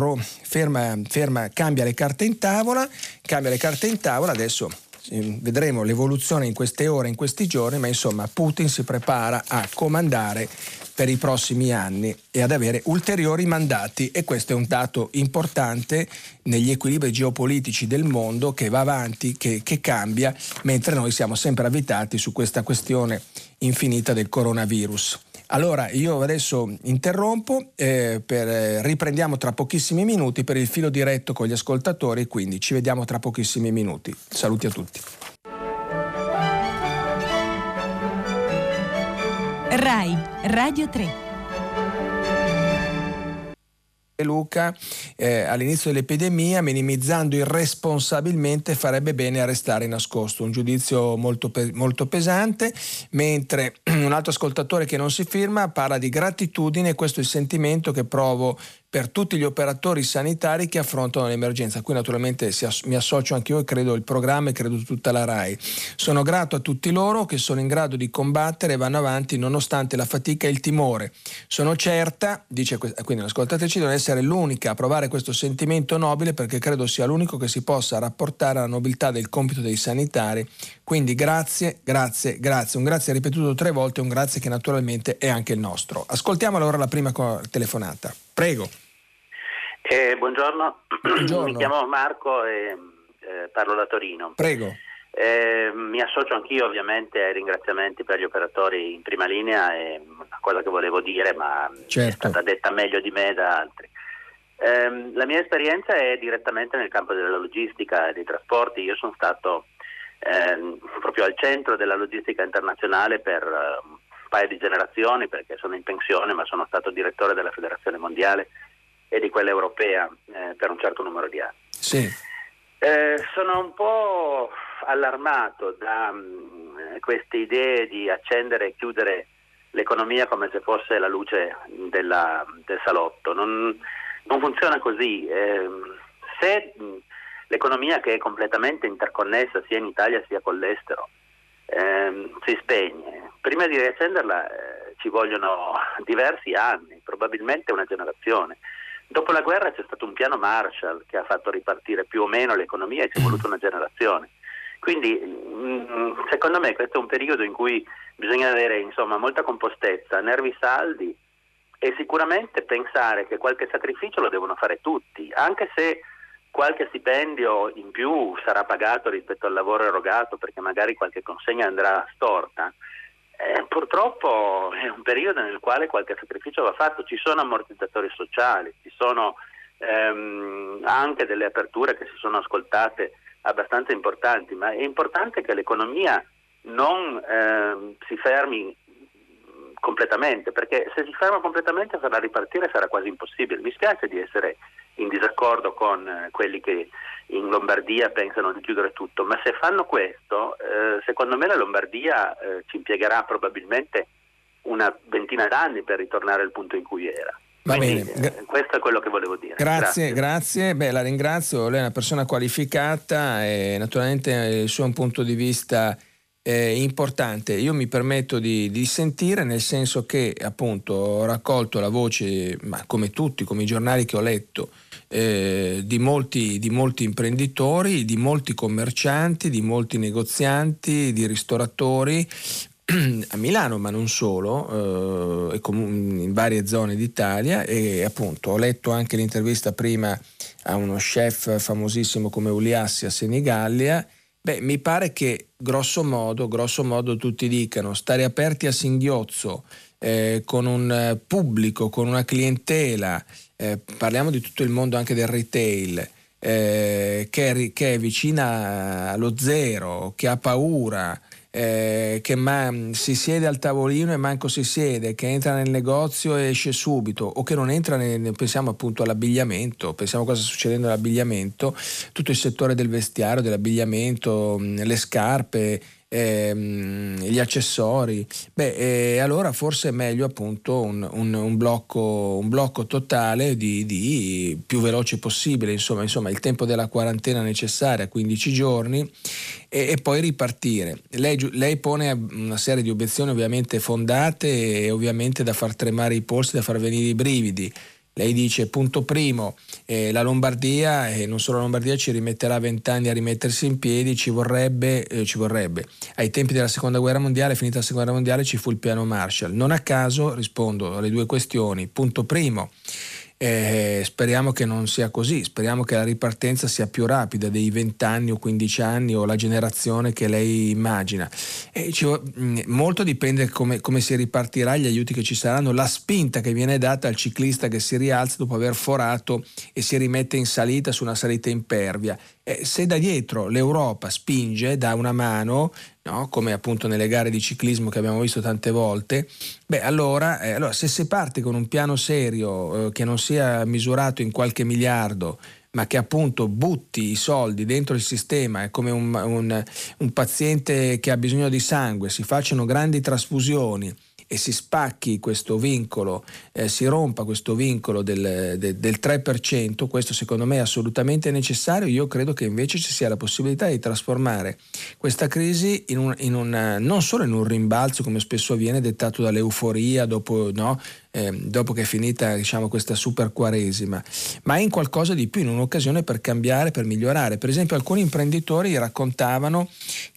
ferma, ferma, cambia le carte in tavola, cambia le carte in tavola, adesso vedremo l'evoluzione in queste ore, in questi giorni, ma insomma Putin si prepara a comandare per i prossimi anni e ad avere ulteriori mandati e questo è un dato importante negli equilibri geopolitici del mondo che va avanti, che, che cambia, mentre noi siamo sempre avvitati su questa questione infinita del coronavirus. Allora io adesso interrompo, eh, per, eh, riprendiamo tra pochissimi minuti per il filo diretto con gli ascoltatori, quindi ci vediamo tra pochissimi minuti. Saluti a tutti. RAI, Radio 3. Luca eh, all'inizio dell'epidemia minimizzando irresponsabilmente farebbe bene a restare nascosto, un giudizio molto, pe- molto pesante, mentre un altro ascoltatore che non si firma parla di gratitudine, questo è il sentimento che provo per tutti gli operatori sanitari che affrontano l'emergenza. Qui naturalmente mi associo anche io e credo il programma e credo tutta la RAI. Sono grato a tutti loro che sono in grado di combattere e vanno avanti nonostante la fatica e il timore. Sono certa, dice quindi l'ascoltatrice, di non essere l'unica a provare questo sentimento nobile perché credo sia l'unico che si possa rapportare alla nobiltà del compito dei sanitari. Quindi grazie, grazie, grazie. Un grazie ripetuto tre volte, un grazie che naturalmente è anche il nostro. Ascoltiamo allora la prima telefonata. Prego. Eh, buongiorno. buongiorno. mi chiamo Marco e eh, parlo da Torino. Prego. Eh, mi associo anch'io ovviamente ai ringraziamenti per gli operatori in prima linea, è una cosa che volevo dire ma certo. è stata detta meglio di me da altri. Eh, la mia esperienza è direttamente nel campo della logistica e dei trasporti, io sono stato ehm, proprio al centro della logistica internazionale per paio di generazioni perché sono in pensione, ma sono stato direttore della Federazione Mondiale e di quella europea eh, per un certo numero di anni. Sì. Eh, sono un po' allarmato da mh, mm, queste idee di accendere e chiudere l'economia come se fosse la luce della, del salotto. Non, non funziona così. Eh, se mh, l'economia che è completamente interconnessa sia in Italia sia con l'estero eh, si spegne, prima di riaccenderla eh, ci vogliono diversi anni, probabilmente una generazione. Dopo la guerra c'è stato un piano Marshall che ha fatto ripartire più o meno l'economia e ci è voluta una generazione. Quindi mh, secondo me questo è un periodo in cui bisogna avere insomma, molta compostezza, nervi saldi e sicuramente pensare che qualche sacrificio lo devono fare tutti, anche se qualche stipendio in più sarà pagato rispetto al lavoro erogato perché magari qualche consegna andrà storta. Eh, purtroppo è un periodo nel quale qualche sacrificio va fatto, ci sono ammortizzatori sociali, ci sono ehm, anche delle aperture che si sono ascoltate abbastanza importanti, ma è importante che l'economia non ehm, si fermi completamente, perché se si ferma completamente farà ripartire sarà quasi impossibile. Mi spiace di essere in disaccordo con eh, quelli che in Lombardia pensano di chiudere tutto, ma se fanno questo, eh, secondo me la Lombardia eh, ci impiegherà probabilmente una ventina d'anni per ritornare al punto in cui era. Va Quindi, bene. Eh, questo è quello che volevo dire. Grazie, grazie. grazie. Beh, la ringrazio, lei è una persona qualificata e naturalmente il suo punto di vista eh, importante. Io mi permetto di, di, sentire nel senso che appunto ho raccolto la voce, ma come tutti, come i giornali che ho letto, eh, di, molti, di molti imprenditori, di molti commercianti, di molti negozianti, di ristoratori a Milano, ma non solo, eh, in varie zone d'Italia e appunto ho letto anche l'intervista prima a uno chef famosissimo come Uliassi a Senigallia Beh, mi pare che grosso modo, grosso modo tutti dicano stare aperti a singhiozzo eh, con un eh, pubblico, con una clientela, eh, parliamo di tutto il mondo anche del retail, eh, che è, che, è, vicina allo zero, che ha paura, eh, che ma- si siede al tavolino e manco si siede, che entra nel negozio e esce subito, o che non entra, nel, pensiamo appunto all'abbigliamento, pensiamo cosa sta succedendo all'abbigliamento, tutto il settore del vestiario, dell'abbigliamento, le scarpe, ehm, gli accessori, beh, eh, allora forse è meglio appunto un, un, un, blocco, un blocco, totale di, di, più veloce possibile, insomma, insomma, il tempo della quarantena necessaria, 15 giorni, e, e poi ripartire. Lei, lei, pone una serie di obiezioni ovviamente fondate e ovviamente da far tremare i polsi, da far venire i brividi. Lei dice, punto primo, eh, la Lombardia, e non solo la Lombardia, ci rimetterà vent'anni a rimettersi in piedi, ci vorrebbe, eh, ci vorrebbe. Ai tempi della seconda guerra mondiale, finita la seconda guerra mondiale, ci fu il piano Marshall. Non a caso rispondo alle due questioni. Punto primo, eh, speriamo che non sia così, speriamo che la ripartenza sia più rapida dei 20 anni o 15 anni o la generazione che lei immagina. Ci, mm, molto dipende come, come si ripartirà, gli aiuti che ci saranno, la spinta che viene data al ciclista che si rialza dopo aver forato e si rimette in salita su una salita impervia. Eh, se da dietro l'Europa spinge, dà una mano, no? come appunto nelle gare di ciclismo che abbiamo visto tante volte, beh allora, eh, allora se si parte con un piano serio eh, che non sia misurato in qualche miliardo, ma che appunto butti i soldi dentro il sistema, è come un, un, un paziente che ha bisogno di sangue, si facciano grandi trasfusioni e si spacchi questo vincolo, eh, si rompa questo vincolo del, de, del 3%, questo secondo me è assolutamente necessario. Io credo che invece ci sia la possibilità di trasformare questa crisi in un, in un, non solo in un rimbalzo, come spesso avviene, dettato dall'euforia dopo, no, eh, dopo che è finita diciamo, questa super quaresima, ma in qualcosa di più, in un'occasione per cambiare, per migliorare. Per esempio alcuni imprenditori raccontavano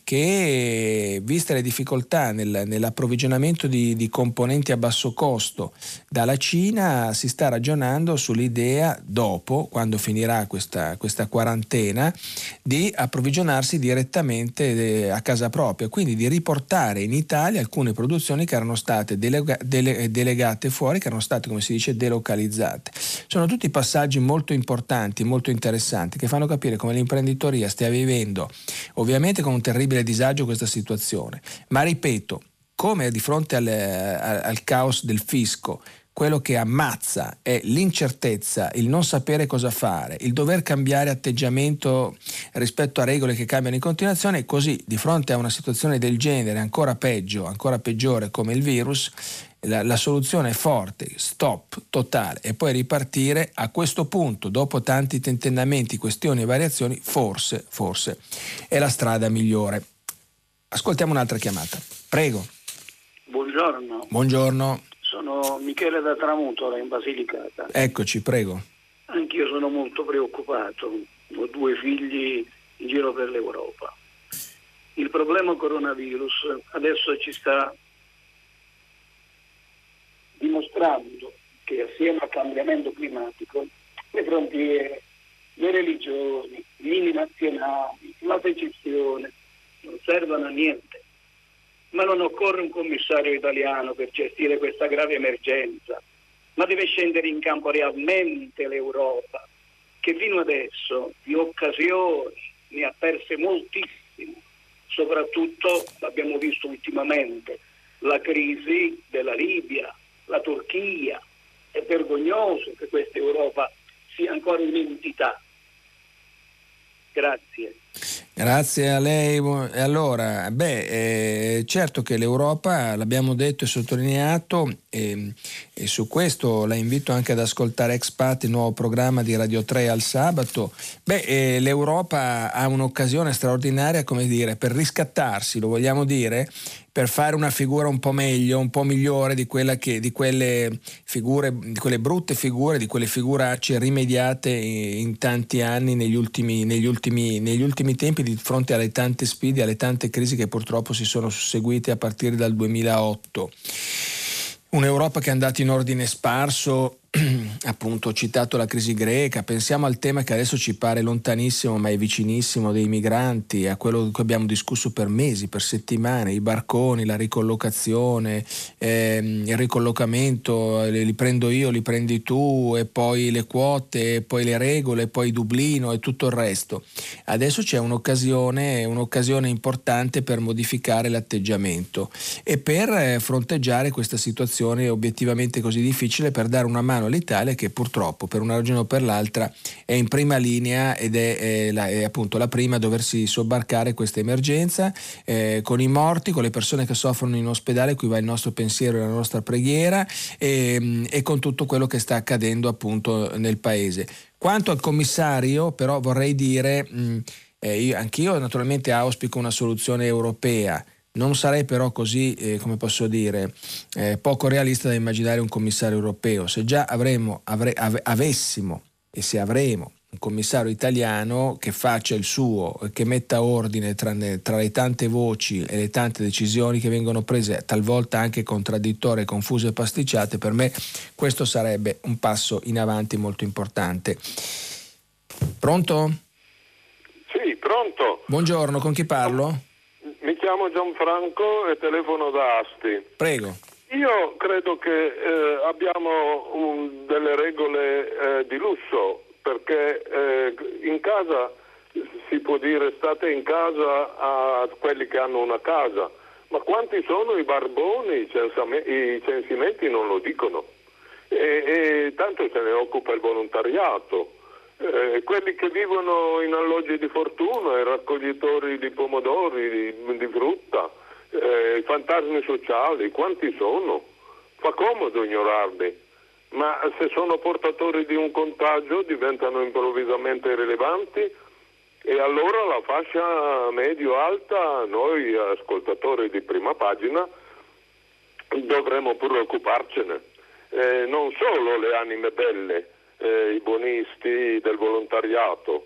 che viste le difficoltà nel, nell'approvvigionamento di, di, componenti a basso costo dalla Cina si sta ragionando sull'idea dopo, quando finirà questa, questa quarantena, di approvvigionarsi direttamente eh, a casa propria, quindi di riportare in Italia alcune produzioni che erano state delega, dele, delegate fuori, che erano state, come si dice, delocalizzate. Sono tutti passaggi molto importanti, molto interessanti, che fanno capire come l'imprenditoria stia vivendo, ovviamente con un terribile disagio questa situazione. Ma ripeto, come di fronte al, al caos del fisco quello che ammazza è l'incertezza, il non sapere cosa fare, il dover cambiare atteggiamento rispetto a regole che cambiano in continuazione, così di fronte a una situazione del genere, ancora peggio, ancora peggiore come il virus, la, la, soluzione è forte, stop totale e poi ripartire a questo punto, dopo tanti tentennamenti, questioni e variazioni, forse, forse è la strada migliore. Ascoltiamo un'altra chiamata. Prego. Buongiorno. Buongiorno. Sono Michele da Tramutola in Basilicata. Eccoci, prego. Anch'io sono molto preoccupato, ho due figli in giro per l'Europa. Il problema coronavirus adesso ci sta dimostrando che assieme al cambiamento climatico le frontiere, le religioni, gli inni nazionali, la secessione non servono a niente. Ma non occorre un commissario italiano per gestire questa grave emergenza, ma deve scendere in campo realmente l'Europa, che fino adesso di occasioni ne ha perse moltissime, soprattutto l'abbiamo visto ultimamente, la crisi della Libia, la Turchia. È vergognoso che questa Europa sia ancora un'entità. Grazie. Grazie a lei. Allora, beh, eh, certo che l'Europa, l'abbiamo detto e sottolineato, e, e, su questo la invito anche ad ascoltare Expat, il nuovo programma di Radio 3 al sabato. Beh, eh, l'Europa ha un'occasione straordinaria, come dire, per riscattarsi, lo vogliamo dire, per fare una figura un po' meglio, un po' migliore di, che, di quelle figure, di quelle brutte figure, di quelle figuracce rimediate in tanti anni, negli ultimi, negli ultimi, negli ultimi tempi, di fronte alle tante sfide, alle tante crisi che purtroppo si sono susseguite a partire dal 2008. Un'Europa che è andata in ordine sparso appunto ho citato la crisi greca, pensiamo al tema che adesso ci pare lontanissimo ma è vicinissimo dei migranti, a quello di cui abbiamo discusso per mesi, per settimane, i barconi, la ricollocazione, ehm, il ricollocamento, li prendo io, li prendi tu e poi le quote, e poi le regole, e poi Dublino e tutto il resto. Adesso c'è un'occasione, un'occasione importante per modificare l'atteggiamento e per eh, fronteggiare questa situazione obiettivamente così difficile, per dare una mano mano l'Italia che purtroppo per una ragione o per l'altra è in prima linea ed è, è, la, è appunto la prima a doversi sobbarcare questa emergenza eh, con i morti, con le persone che soffrono in ospedale, cui va il nostro pensiero e la nostra preghiera e, e con tutto quello che sta accadendo appunto nel paese. Quanto al commissario però vorrei dire, mh, eh, io, anch'io naturalmente auspico una soluzione europea, non sarei però così, eh, come posso dire, eh, poco realista da immaginare un commissario europeo. Se già avremo, avre, ave, avessimo e se avremo un commissario italiano che faccia il suo, che metta ordine tra, tra, le tante voci e le tante decisioni che vengono prese, talvolta anche contraddittorie, confuse e pasticciate, per me questo sarebbe un passo in avanti molto importante. Pronto? Sì, pronto. Buongiorno, con chi parlo? Chiamo Gianfranco e telefono da Asti. Prego. Io credo che eh, abbiamo un, delle regole eh, di lusso perché eh, in casa si può dire state in casa a quelli che hanno una casa, ma quanti sono i barboni, i, i censimenti non lo dicono e, e tanto se ne occupa il volontariato. Eh, quelli che vivono in alloggi di fortuna, i raccoglitori di pomodori, di, di frutta, eh, i fantasmi sociali, quanti sono? Fa comodo ignorarli, ma se sono portatori di un contagio diventano improvvisamente rilevanti e allora la fascia medio-alta, noi ascoltatori di prima pagina, dovremmo preoccuparcene. Eh, non solo le anime belle, eh, i buonisti del volontariato.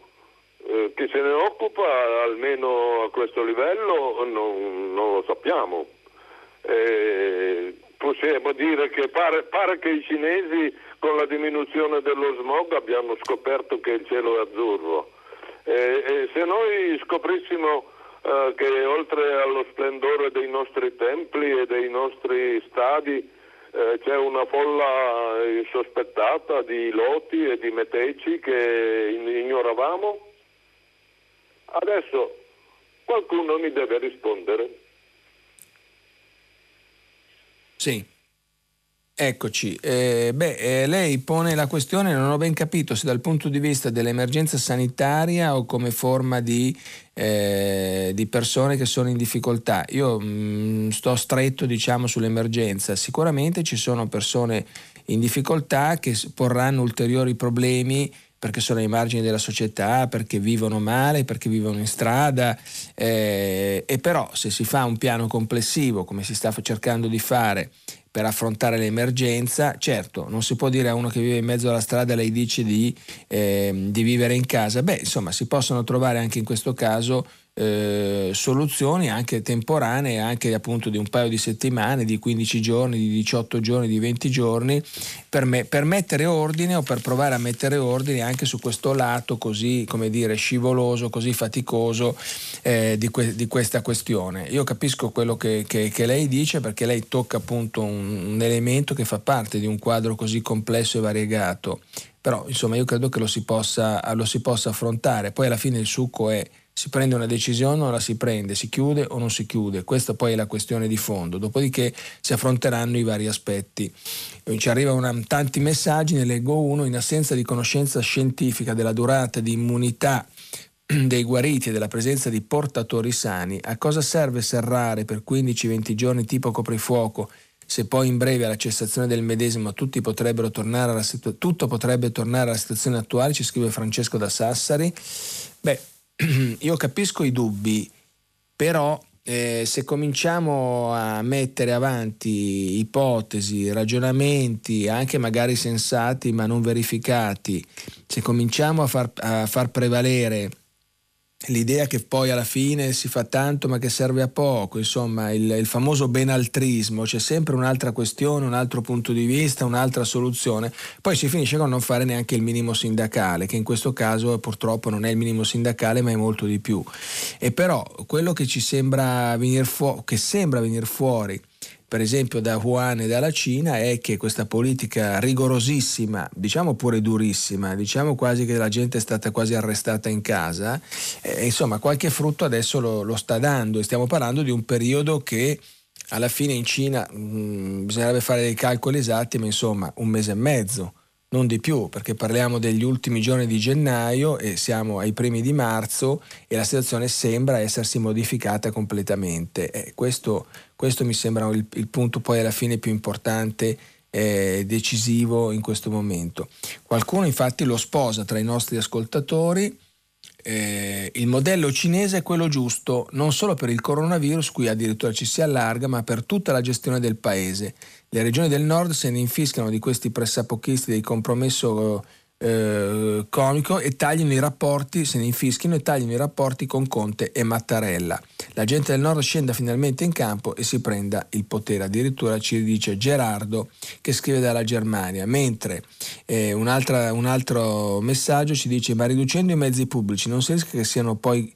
Eh, chi se ne occupa almeno a questo livello non, non lo sappiamo. Eh, possiamo dire che pare, pare, che i cinesi con la diminuzione dello smog abbiano scoperto che il cielo è azzurro. Eh, se noi scoprissimo eh, che oltre allo splendore dei nostri templi e dei nostri stadi eh, c'è una folla insospettata di loti e di meteci che ignoravamo? Adesso qualcuno mi deve rispondere. Sì. Eccoci, eh, beh, eh, lei pone la questione, non ho ben capito se dal punto di vista dell'emergenza sanitaria o come forma di, eh, di persone che sono in difficoltà. Io mh, mm, sto stretto diciamo sull'emergenza, sicuramente ci sono persone in difficoltà che porranno ulteriori problemi perché sono ai margini della società, perché vivono male, perché vivono in strada eh, e però se si fa un piano complessivo come si sta cercando di fare per affrontare l'emergenza. Certo, non si può dire a uno che vive in mezzo alla strada lei dice di, eh, di vivere in casa. Beh, insomma, si possono trovare anche in questo caso eh, soluzioni anche temporanee, anche appunto di un paio di settimane, di 15 giorni, di 18 giorni, di 20 giorni, per, me, per mettere ordine o per provare a mettere ordine anche su questo lato così, come dire, scivoloso, così faticoso eh, di, que- di, questa questione. Io capisco quello che, che, che, lei dice perché lei tocca appunto un, un elemento che fa parte di un quadro così complesso e variegato, però insomma io credo che lo si possa, lo si possa affrontare. Poi alla fine il succo è si prende una decisione o la si prende, si chiude o non si chiude, questa poi è la questione di fondo, dopodiché si affronteranno i vari aspetti. Ci arrivano tanti messaggi, ne leggo uno, in assenza di conoscenza scientifica della durata di immunità dei guariti e della presenza di portatori sani, a cosa serve serrare per 15-20 giorni tipo coprifuoco se poi in breve alla cessazione del medesimo tutto potrebbe tornare alla situazione attuale, ci scrive Francesco da Sassari. Beh, io capisco i dubbi, però eh, se cominciamo a mettere avanti ipotesi, ragionamenti, anche magari sensati ma non verificati, se cominciamo a far, a far prevalere l'idea che poi alla fine si fa tanto ma che serve a poco, insomma il, il, famoso benaltrismo, c'è sempre un'altra questione, un altro punto di vista, un'altra soluzione, poi si finisce con non fare neanche il minimo sindacale, che in questo caso purtroppo non è il minimo sindacale ma è molto di più. E però quello che ci sembra venire fuori, che sembra venire fuori per esempio da Wuhan e dalla Cina è che questa politica rigorosissima, diciamo pure durissima, diciamo quasi che la gente è stata quasi arrestata in casa, eh, insomma qualche frutto adesso lo, lo, sta dando. E stiamo parlando di un periodo che alla fine in Cina mh, mm, bisognerebbe fare dei calcoli esatti, ma insomma un mese e mezzo non di più, perché parliamo degli ultimi giorni di gennaio e siamo ai primi di marzo e la situazione sembra essersi modificata completamente. Eh, questo, questo, mi sembra il, il, punto poi alla fine più importante eh, decisivo in questo momento. Qualcuno infatti lo sposa tra i nostri ascoltatori. Eh, il modello cinese è quello giusto non solo per il coronavirus, qui addirittura ci si allarga, ma per tutta la gestione del paese. Le regioni del nord se ne infischiano di questi pressapochisti del compromesso eh, comico e tagliano i rapporti, se ne infischino e tagliano i rapporti con Conte e Mattarella. La gente del nord scenda finalmente in campo e si prenda il potere. Addirittura ci dice Gerardo che scrive dalla Germania. Mentre eh, un altro messaggio ci dice ma riducendo i mezzi pubblici non si rischia che siano poi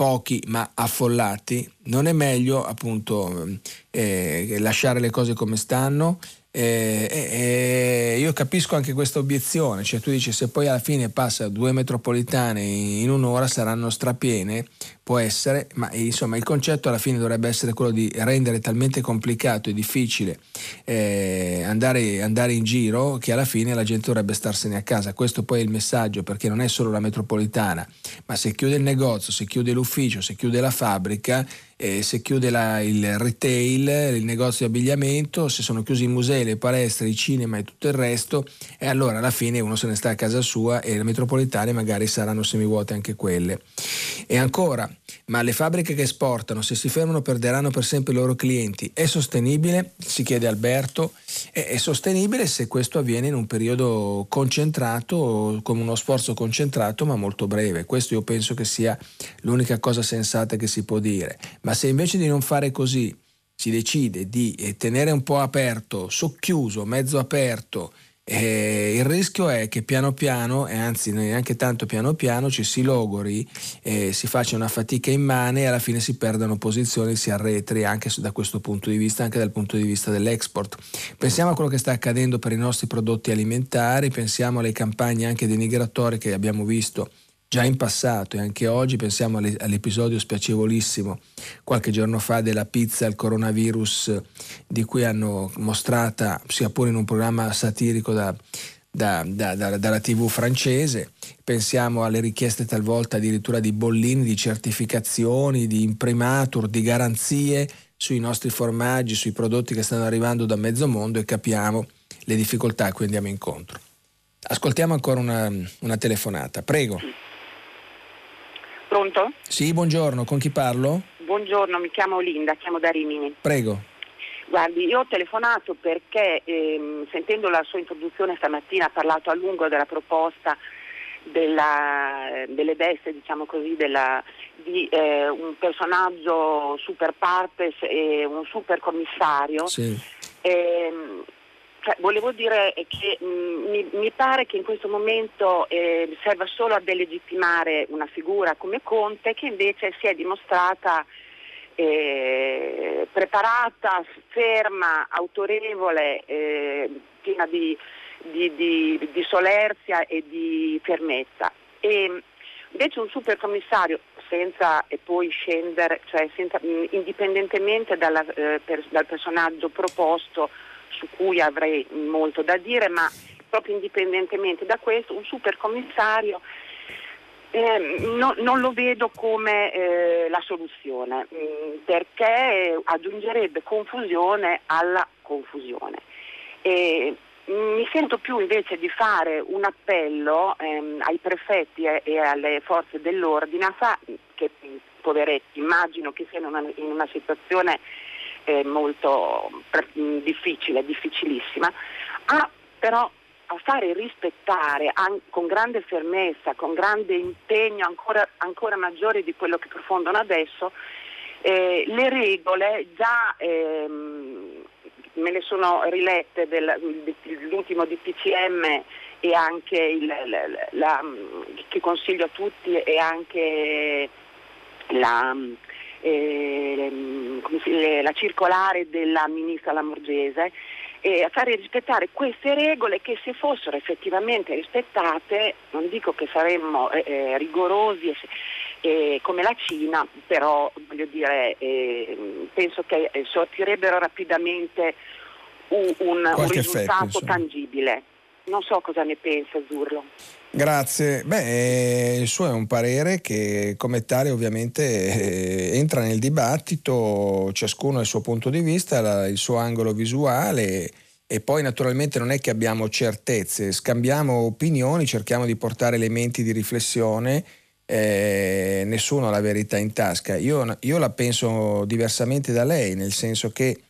pochi ma affollati, non è meglio appunto eh, lasciare le cose come stanno? Eh, eh, io capisco anche questa obiezione, cioè tu dici se poi alla fine passa due metropolitane in un'ora saranno strapiene, può essere, ma insomma il concetto alla fine dovrebbe essere quello di rendere talmente complicato e difficile eh, andare, andare, in giro che alla fine la gente dovrebbe starsene a casa. Questo poi è il messaggio perché non è solo la metropolitana, ma se chiude il negozio, se chiude l'ufficio, se chiude la fabbrica, eh, se chiude la, il retail, il negozio di abbigliamento, se sono chiusi i musei, le palestre, i cinema e tutto il resto, e allora alla fine uno se ne sta a casa sua e le metropolitane magari saranno semivuote anche quelle. E ancora, ma le fabbriche che esportano, se si fermano, perderanno per sempre i loro clienti. È sostenibile? Si chiede Alberto. È, è sostenibile se questo avviene in un periodo concentrato, con uno sforzo concentrato, ma molto breve. Questo io penso che sia l'unica cosa sensata che si può dire. Ma se invece di non fare così si decide di eh, tenere un po' aperto, socchiuso, mezzo aperto, eh, il rischio è che piano piano, e anzi neanche tanto piano piano, ci si logori, eh, si faccia una fatica immane e alla fine si perdano posizioni, si arretri anche da questo punto di vista, anche dal punto di vista dell'export. Pensiamo a quello che sta accadendo per i nostri prodotti alimentari, pensiamo alle campagne anche denigratorie che abbiamo visto già in passato e anche oggi, pensiamo all'episodio spiacevolissimo qualche giorno fa della pizza al coronavirus di cui hanno mostrata, sia pure in un programma satirico da, da, da, da, dalla TV francese, pensiamo alle richieste talvolta addirittura di bollini, di certificazioni, di imprimatur, di garanzie sui nostri formaggi, sui prodotti che stanno arrivando da mezzo mondo e capiamo le difficoltà a cui andiamo incontro. Ascoltiamo ancora una, una telefonata, prego. Pronto? Sì, buongiorno, con chi parlo? Buongiorno, mi chiamo Linda, chiamo da Rimini. Prego. Guardi, io ho telefonato perché ehm, sentendo la sua introduzione stamattina ha parlato a lungo della proposta della, delle bestie, diciamo così, della, di eh, un personaggio super partes e un super commissario. Sì. Ehm, cioè, volevo dire che mh, mm, mi, mi, pare che in questo momento eh, serva solo a delegittimare una figura come Conte che invece si è dimostrata eh, preparata, ferma, autorevole, eh, piena di, di, di, di, solerzia e di fermezza. E invece un supercommissario senza e poi scendere, cioè senza, indipendentemente dalla, eh, per, dal personaggio proposto su cui avrei molto da dire, ma proprio indipendentemente da questo, un supercommissario eh, no, non lo vedo come eh, la soluzione mh, mm, perché aggiungerebbe confusione alla confusione. E, mi sento più invece di fare un appello ehm, ai prefetti e, e, alle forze dell'ordine che poveretti immagino che siano in una situazione eh, molto mh, difficile, difficilissima, a però a fare rispettare con grande fermezza, con grande impegno ancora, ancora maggiore di quello che profondono adesso, eh, le regole già ehm, me le sono rilette dell'ultimo DPCM e anche il, la, la, che consiglio a tutti e anche la, eh, la circolare della ministra Lamorgese e a fare rispettare queste regole che se fossero effettivamente rispettate, non dico che saremmo eh, eh rigorosi eh, come la Cina, però voglio dire, eh, penso che eh, sortirebbero rapidamente un, un, un risultato effetto, tangibile. Non so cosa ne pensa Zurlo. Grazie. Beh, il suo è un parere che come tale ovviamente eh, entra nel dibattito, ciascuno ha il suo punto di vista, il suo angolo visuale e poi naturalmente non è che abbiamo certezze, scambiamo opinioni, cerchiamo di portare elementi di riflessione, eh, nessuno ha la verità in tasca. Io, io la penso diversamente da lei, nel senso che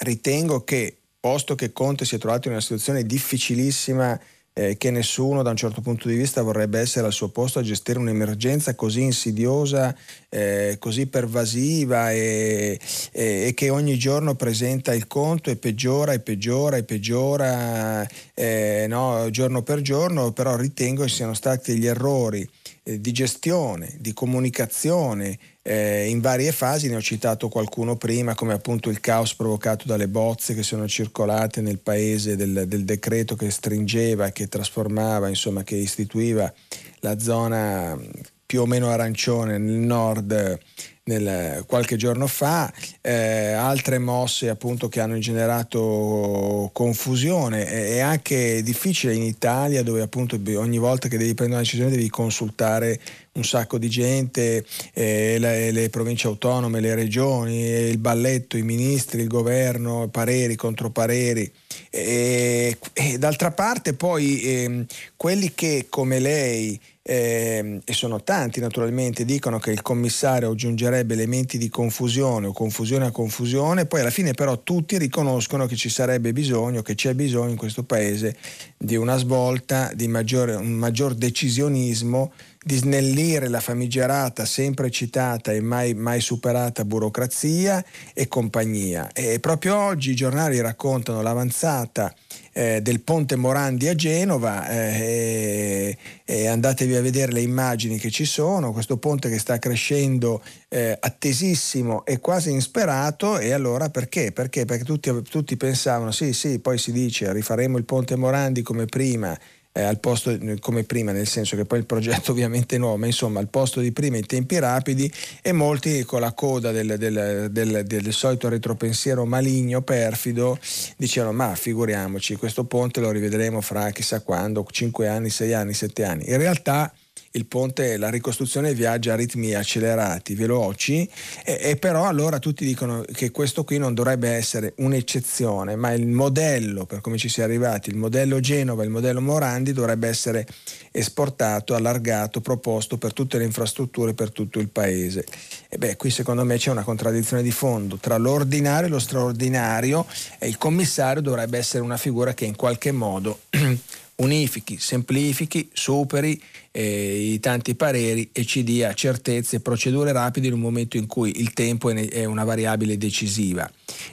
ritengo che, posto che Conte si è trovato in una situazione difficilissima, eh, che nessuno da un certo punto di vista vorrebbe essere al suo posto a gestire un'emergenza così insidiosa, eh, così pervasiva e, e, e, che ogni giorno presenta il conto e peggiora e peggiora e peggiora eh, no, giorno per giorno, però ritengo che siano stati gli errori eh, di gestione, di comunicazione eh, in varie fasi, ne ho citato qualcuno prima, come appunto il caos provocato dalle bozze che sono circolate nel paese del, del decreto che stringeva, che trasformava, insomma, che istituiva la zona più o meno arancione nel nord nel, qualche giorno fa, eh, altre mosse appunto che hanno generato confusione. È, è, anche difficile in Italia dove appunto ogni volta che devi prendere una decisione devi consultare un sacco di gente, eh, le, le, province autonome, le regioni, il balletto, i ministri, il governo, pareri, contropareri. E, e d'altra parte poi eh, quelli che come lei eh, e sono tanti naturalmente, dicono che il commissario aggiungerebbe elementi di confusione o confusione a confusione, poi alla fine però tutti riconoscono che ci sarebbe bisogno, che c'è bisogno in questo paese di una svolta, di maggiore, un maggior decisionismo, di snellire la famigerata, sempre citata e mai, mai superata burocrazia e compagnia. E proprio oggi i giornali raccontano l'avanzata eh, del ponte Morandi a Genova eh, e andatevi a vedere le immagini che ci sono, questo ponte che sta crescendo eh, attesissimo e quasi insperato e allora perché? Perché? Perché tutti, tutti pensavano sì sì poi si dice rifaremo il ponte Morandi come prima eh, al posto come prima, nel senso che poi il progetto ovviamente è nuovo, ma insomma al posto di prima in tempi rapidi e molti con la coda del, del, del, del solito retropensiero maligno, perfido, dicevano ma figuriamoci, questo ponte lo rivedremo fra chissà quando, 5 anni, 6 anni, 7 anni. In realtà il ponte, la ricostruzione viaggia a ritmi accelerati, veloci, e, e, però allora tutti dicono che questo qui non dovrebbe essere un'eccezione, ma il modello, per come ci si è arrivati, il modello Genova, il modello Morandi dovrebbe essere esportato, allargato, proposto per tutte le infrastrutture, per tutto il paese. E beh, qui secondo me c'è una contraddizione di fondo tra l'ordinario e lo straordinario e il commissario dovrebbe essere una figura che in qualche modo unifichi, semplifichi, superi eh, i tanti pareri e ci dia certezze e procedure rapide in un momento in cui il tempo è una variabile decisiva.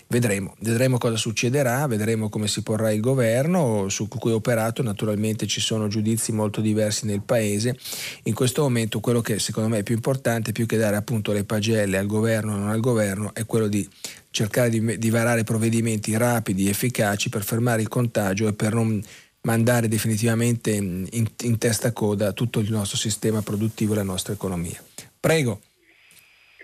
Vedremo, vedremo cosa succederà, vedremo come si porrà il governo su cui operato, naturalmente ci sono giudizi molto diversi nel paese. In questo momento quello che secondo me è più importante, più che dare appunto le pagelle al governo o non al governo, è quello di cercare di, di varare provvedimenti rapidi, efficaci per fermare il contagio e per non mandare definitivamente in, in testa coda tutto il nostro sistema produttivo e la nostra economia. Prego.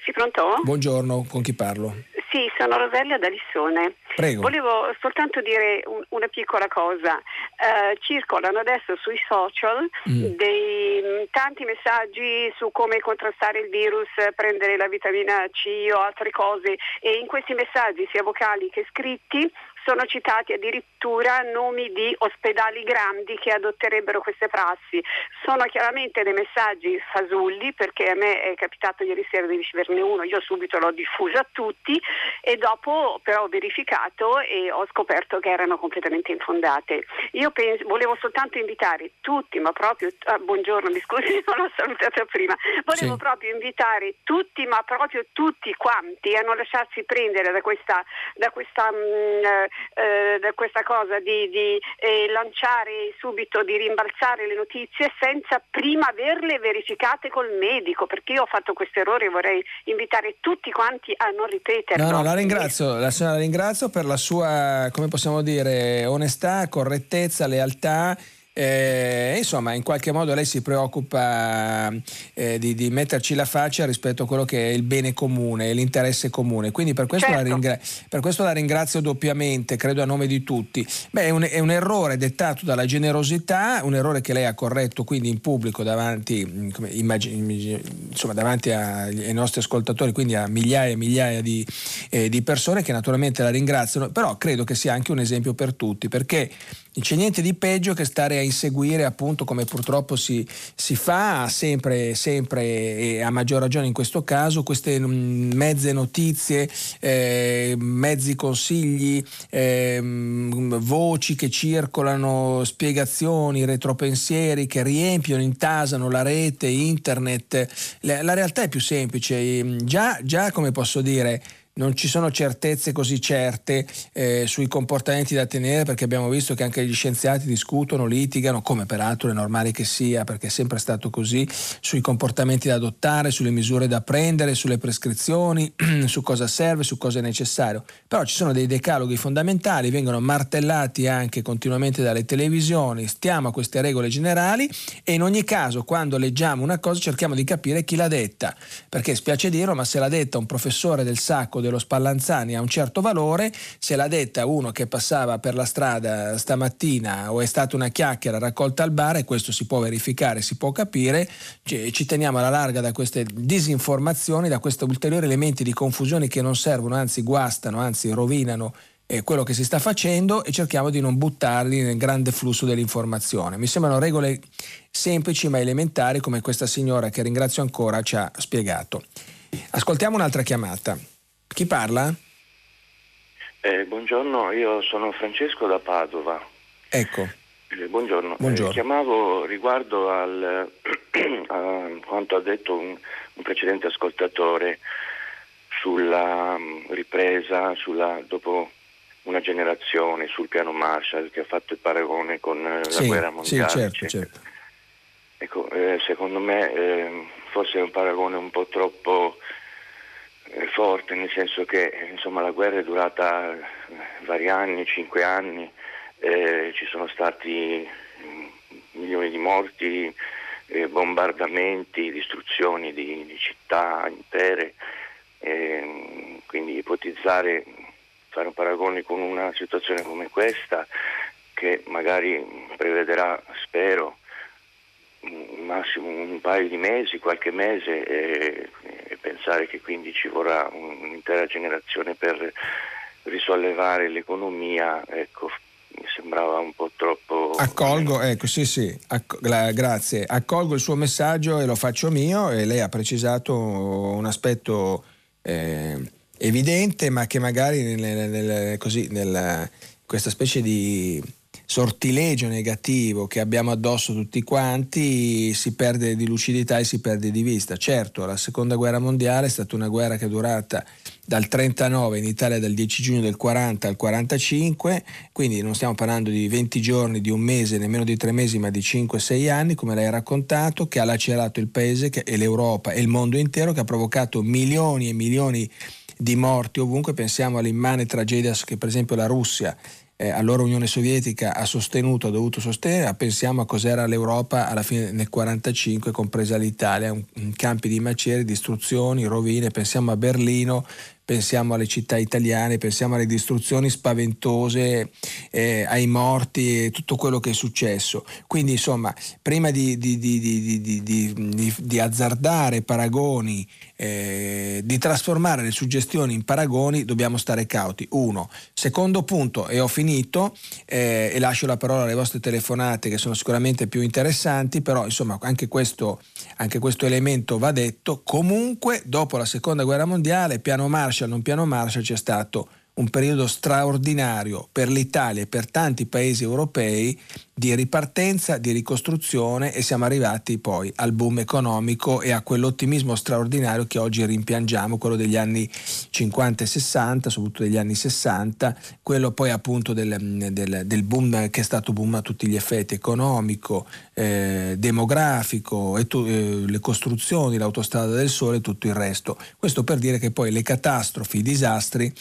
Sì, pronto? Buongiorno, con chi parlo? Sì, sono Roselia da Lissone. Prego. Volevo soltanto dire un, una piccola cosa. Uh, circolano adesso sui social mm. dei, tanti messaggi su come contrastare il virus, prendere la vitamina C o altre cose e in questi messaggi, sia vocali che scritti, sono citati addirittura nomi di ospedali grandi che adotterebbero queste prassi. Sono chiaramente dei messaggi fasulli perché a me è capitato ieri sera di riceverne uno, io subito l'ho diffuso a tutti e dopo però ho verificato e ho scoperto che erano completamente infondate. Io penso, volevo soltanto invitare tutti, ma proprio, ah, buongiorno, mi scusi, non l'ho salutata prima, volevo sì. proprio invitare tutti, ma proprio tutti quanti a non lasciarsi prendere da questa, da questa mh, mm, eh, questa cosa di, di eh, lanciare subito, di rimbalzare le notizie senza prima averle verificate col medico, perché io ho fatto questo errore e vorrei invitare tutti quanti a non ripeterlo. No, no, la ringrazio, la signora la ringrazio per la sua, come possiamo dire, onestà, correttezza, lealtà eh, insomma, in qualche modo lei si preoccupa eh, di, di, metterci la faccia rispetto a quello che è il bene comune, l'interesse comune. Quindi per questo, certo. la, ringra- per questo la, ringrazio doppiamente, credo a nome di tutti. Beh, è un, è un, errore dettato dalla generosità, un errore che lei ha corretto quindi in pubblico davanti, immagini, insomma, davanti ai nostri ascoltatori, quindi a migliaia e migliaia di, eh, di persone che naturalmente la ringraziano, però credo che sia anche un esempio per tutti, perché non c'è niente di peggio che stare a inseguire, appunto, come purtroppo si, si fa sempre, sempre e a maggior ragione in questo caso, queste mm, mezze notizie, eh, mezzi consigli, eh, voci che circolano, spiegazioni, retropensieri che riempiono, intasano la rete, internet. La, la realtà è più semplice. Già, già come posso dire, non ci sono certezze così certe eh, sui comportamenti da tenere perché abbiamo visto che anche gli scienziati discutono, litigano, come peraltro è normale che sia perché è sempre stato così, sui comportamenti da adottare, sulle misure da prendere, sulle prescrizioni, su cosa serve, su cosa è necessario. Però ci sono dei decaloghi fondamentali, vengono martellati anche continuamente dalle televisioni, stiamo a queste regole generali e in ogni caso quando leggiamo una cosa cerchiamo di capire chi l'ha detta, perché spiace dirlo, ma se l'ha detta un professore del sacco dello Spallanzani ha un certo valore, se l'ha detta uno che passava per la strada stamattina o è stata una chiacchiera raccolta al bar e questo si può verificare, si può capire, ci teniamo alla larga da queste disinformazioni, da questi ulteriori elementi di confusione che non servono, anzi guastano, anzi rovinano eh, quello che si sta facendo e cerchiamo di non buttarli nel grande flusso dell'informazione. Mi sembrano regole semplici ma elementari come questa signora che ringrazio ancora ci ha spiegato. Ascoltiamo un'altra chiamata. Chi parla? Eh, buongiorno, io sono Francesco da Padova. Ecco. Eh, buongiorno. buongiorno. Eh, chiamavo riguardo al, a quanto ha detto un, un, precedente ascoltatore sulla um, ripresa sulla, dopo una generazione sul piano Marshall che ha fatto il paragone con eh, sì, la guerra mondiale. Sì, certo, certo. Ecco, eh, secondo me eh, forse è un paragone un po' troppo forte, nel senso che insomma, la guerra è durata vari anni, cinque anni, eh, ci sono stati milioni di morti, eh, bombardamenti, distruzioni di, di città intere, eh, quindi ipotizzare, fare un paragone con una situazione come questa che magari prevederà, spero, massimo un paio di mesi, qualche mese e, e pensare che quindi ci vorrà un'intera generazione per risollevare l'economia, ecco, mi sembrava un po' troppo... Accolgo, ecco, sì, sì, acc- la, grazie. Accolgo il suo messaggio e lo faccio mio e lei ha precisato un aspetto eh, evidente, ma che magari nel, nel, così, nel, questa specie di sortilegio negativo che abbiamo addosso tutti quanti si perde di lucidità e si perde di vista. Certo, la seconda guerra mondiale è stata una guerra che è durata dal 39 in Italia dal 10 giugno del 40 al 45, quindi non stiamo parlando di 20 giorni, di un mese, nemmeno di tre mesi, ma di 5-6 anni, come lei ha raccontato, che ha lacerato il paese e l'Europa e il mondo intero, che ha provocato milioni e milioni di morti ovunque. Pensiamo all'immane tragedia che per esempio la Russia eh, allora Unione Sovietica ha sostenuto, ha dovuto sostenere, pensiamo a cos'era l'Europa alla fine nel 1945, compresa l'Italia, un, un campi di macerie, distruzioni, rovine, pensiamo a Berlino pensiamo alle città italiane, pensiamo alle distruzioni spaventose, eh, ai morti e tutto quello che è successo. Quindi insomma, prima di, di, di, di azzardare paragoni, eh, di trasformare le suggestioni in paragoni, dobbiamo stare cauti. Uno. Secondo punto, e ho finito, eh, e lascio la parola alle vostre telefonate che sono sicuramente più interessanti, però insomma anche questo, anche questo elemento va detto. Comunque, dopo la seconda guerra mondiale, piano Marshall, Marshall, non piano Marshall, c'è stato un periodo straordinario per l'Italia e per tanti paesi europei di ripartenza, di ricostruzione e siamo arrivati poi al boom economico e a quell'ottimismo straordinario che oggi rimpiangiamo, quello degli anni 50 e 60, soprattutto degli anni 60, quello poi appunto del, del, del boom che è stato boom a tutti gli effetti, economico, eh, demografico, e tu, eh, le costruzioni, l'autostrada del sole e tutto il resto. Questo per dire che poi le catastrofi, i disastri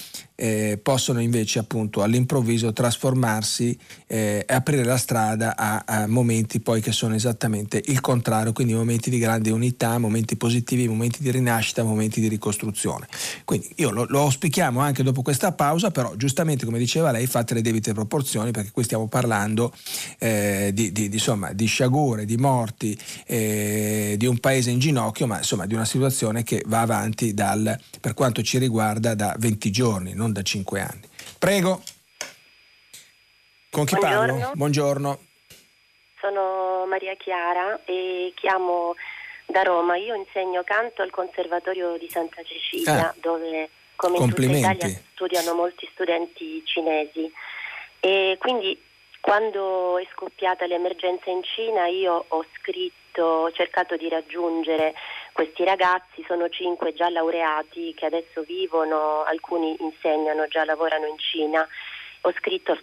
eh, possono invece appunto all'improvviso trasformarsi eh, e aprire la strada a, a, momenti poi che sono esattamente il contrario, quindi momenti di grande unità, momenti positivi, momenti di rinascita, momenti di ricostruzione. Quindi io lo, lo auspichiamo anche dopo questa pausa, però giustamente come diceva lei fate le debite proporzioni perché qui stiamo parlando eh, di, di, di, insomma, di, sciagure, di morti, eh, di un paese in ginocchio, ma insomma di una situazione che va avanti dal, per quanto ci riguarda da 20 giorni, non da 5 anni. Prego. Con chi Buongiorno. parlo? Buongiorno. Sono Maria Chiara e chiamo da Roma. Io insegno canto al Conservatorio di Santa Cecilia, ah. dove come in tutta Italia studiano molti studenti cinesi. E quindi quando è scoppiata l'emergenza in Cina io ho scritto, ho cercato di raggiungere questi ragazzi, sono cinque già laureati che adesso vivono, alcuni insegnano, già lavorano in Cina. Ho scritto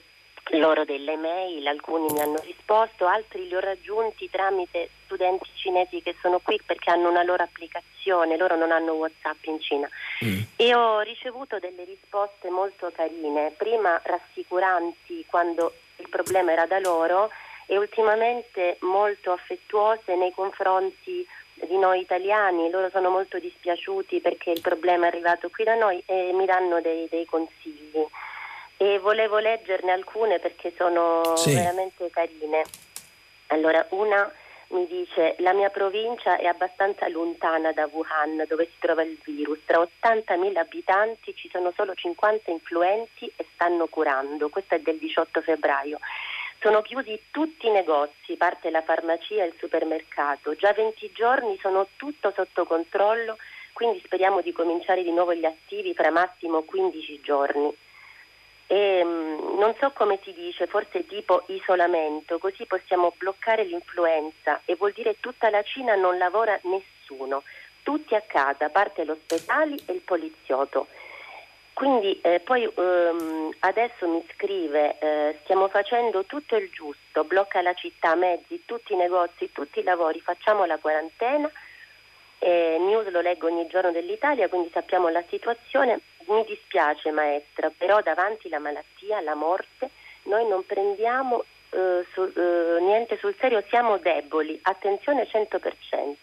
loro delle mail, alcuni mi hanno risposto, altri li ho raggiunti tramite studenti cinesi che sono qui perché hanno una loro applicazione, loro non hanno Whatsapp in Cina mm. e ho ricevuto delle risposte molto carine, prima rassicuranti quando il problema era da loro e ultimamente molto affettuose nei confronti di noi italiani, loro sono molto dispiaciuti perché il problema è arrivato qui da noi e mi danno dei, dei consigli e volevo leggerne alcune perché sono sì. veramente carine. Allora, una mi dice la mia provincia è abbastanza lontana da Wuhan dove si trova il virus, tra 80.000 abitanti ci sono solo 50 influenti e stanno curando, questo è del 18 febbraio. Sono chiusi tutti i negozi, parte la farmacia e il supermercato, già 20 giorni sono tutto sotto controllo, quindi speriamo di cominciare di nuovo gli attivi fra massimo 15 giorni. E, mm, non so come si dice, forse tipo isolamento, così possiamo bloccare l'influenza e vuol dire tutta la Cina non lavora nessuno, tutti a casa, parte gli ospedali e il poliziotto. Quindi eh, poi ehm, adesso mi scrive eh, stiamo facendo tutto il giusto, blocca la città, mezzi, tutti i negozi, tutti i lavori, facciamo la quarantena. Eh, news lo leggo ogni giorno dell'Italia, quindi sappiamo la situazione, mi dispiace maestra, però davanti alla malattia, alla morte, noi non prendiamo uh, su, uh, niente sul serio, siamo deboli, attenzione 100%.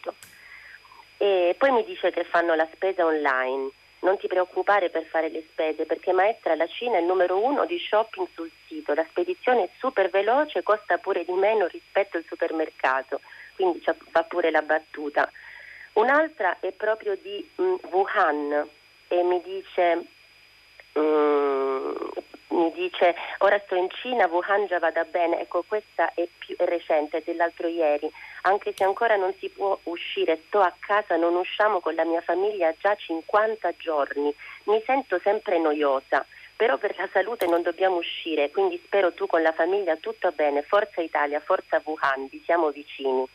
E poi mi dice che fanno la spesa online. Non ti preoccupare per fare le spese perché maestra la Cina è il numero uno di shopping sul sito, la spedizione è super veloce, costa pure di meno rispetto al supermercato, quindi fa pure la battuta. Un'altra è proprio di mm, Wuhan e mi dice Mm, mi dice ora sto in Cina, Wuhan già vada bene, ecco questa è più è recente dell'altro ieri, anche se ancora non si può uscire, sto a casa, non usciamo con la mia famiglia già 50 giorni, mi sento sempre noiosa, però per la salute non dobbiamo uscire, quindi spero tu con la famiglia tutto bene, forza Italia, forza Wuhan, vi siamo vicini.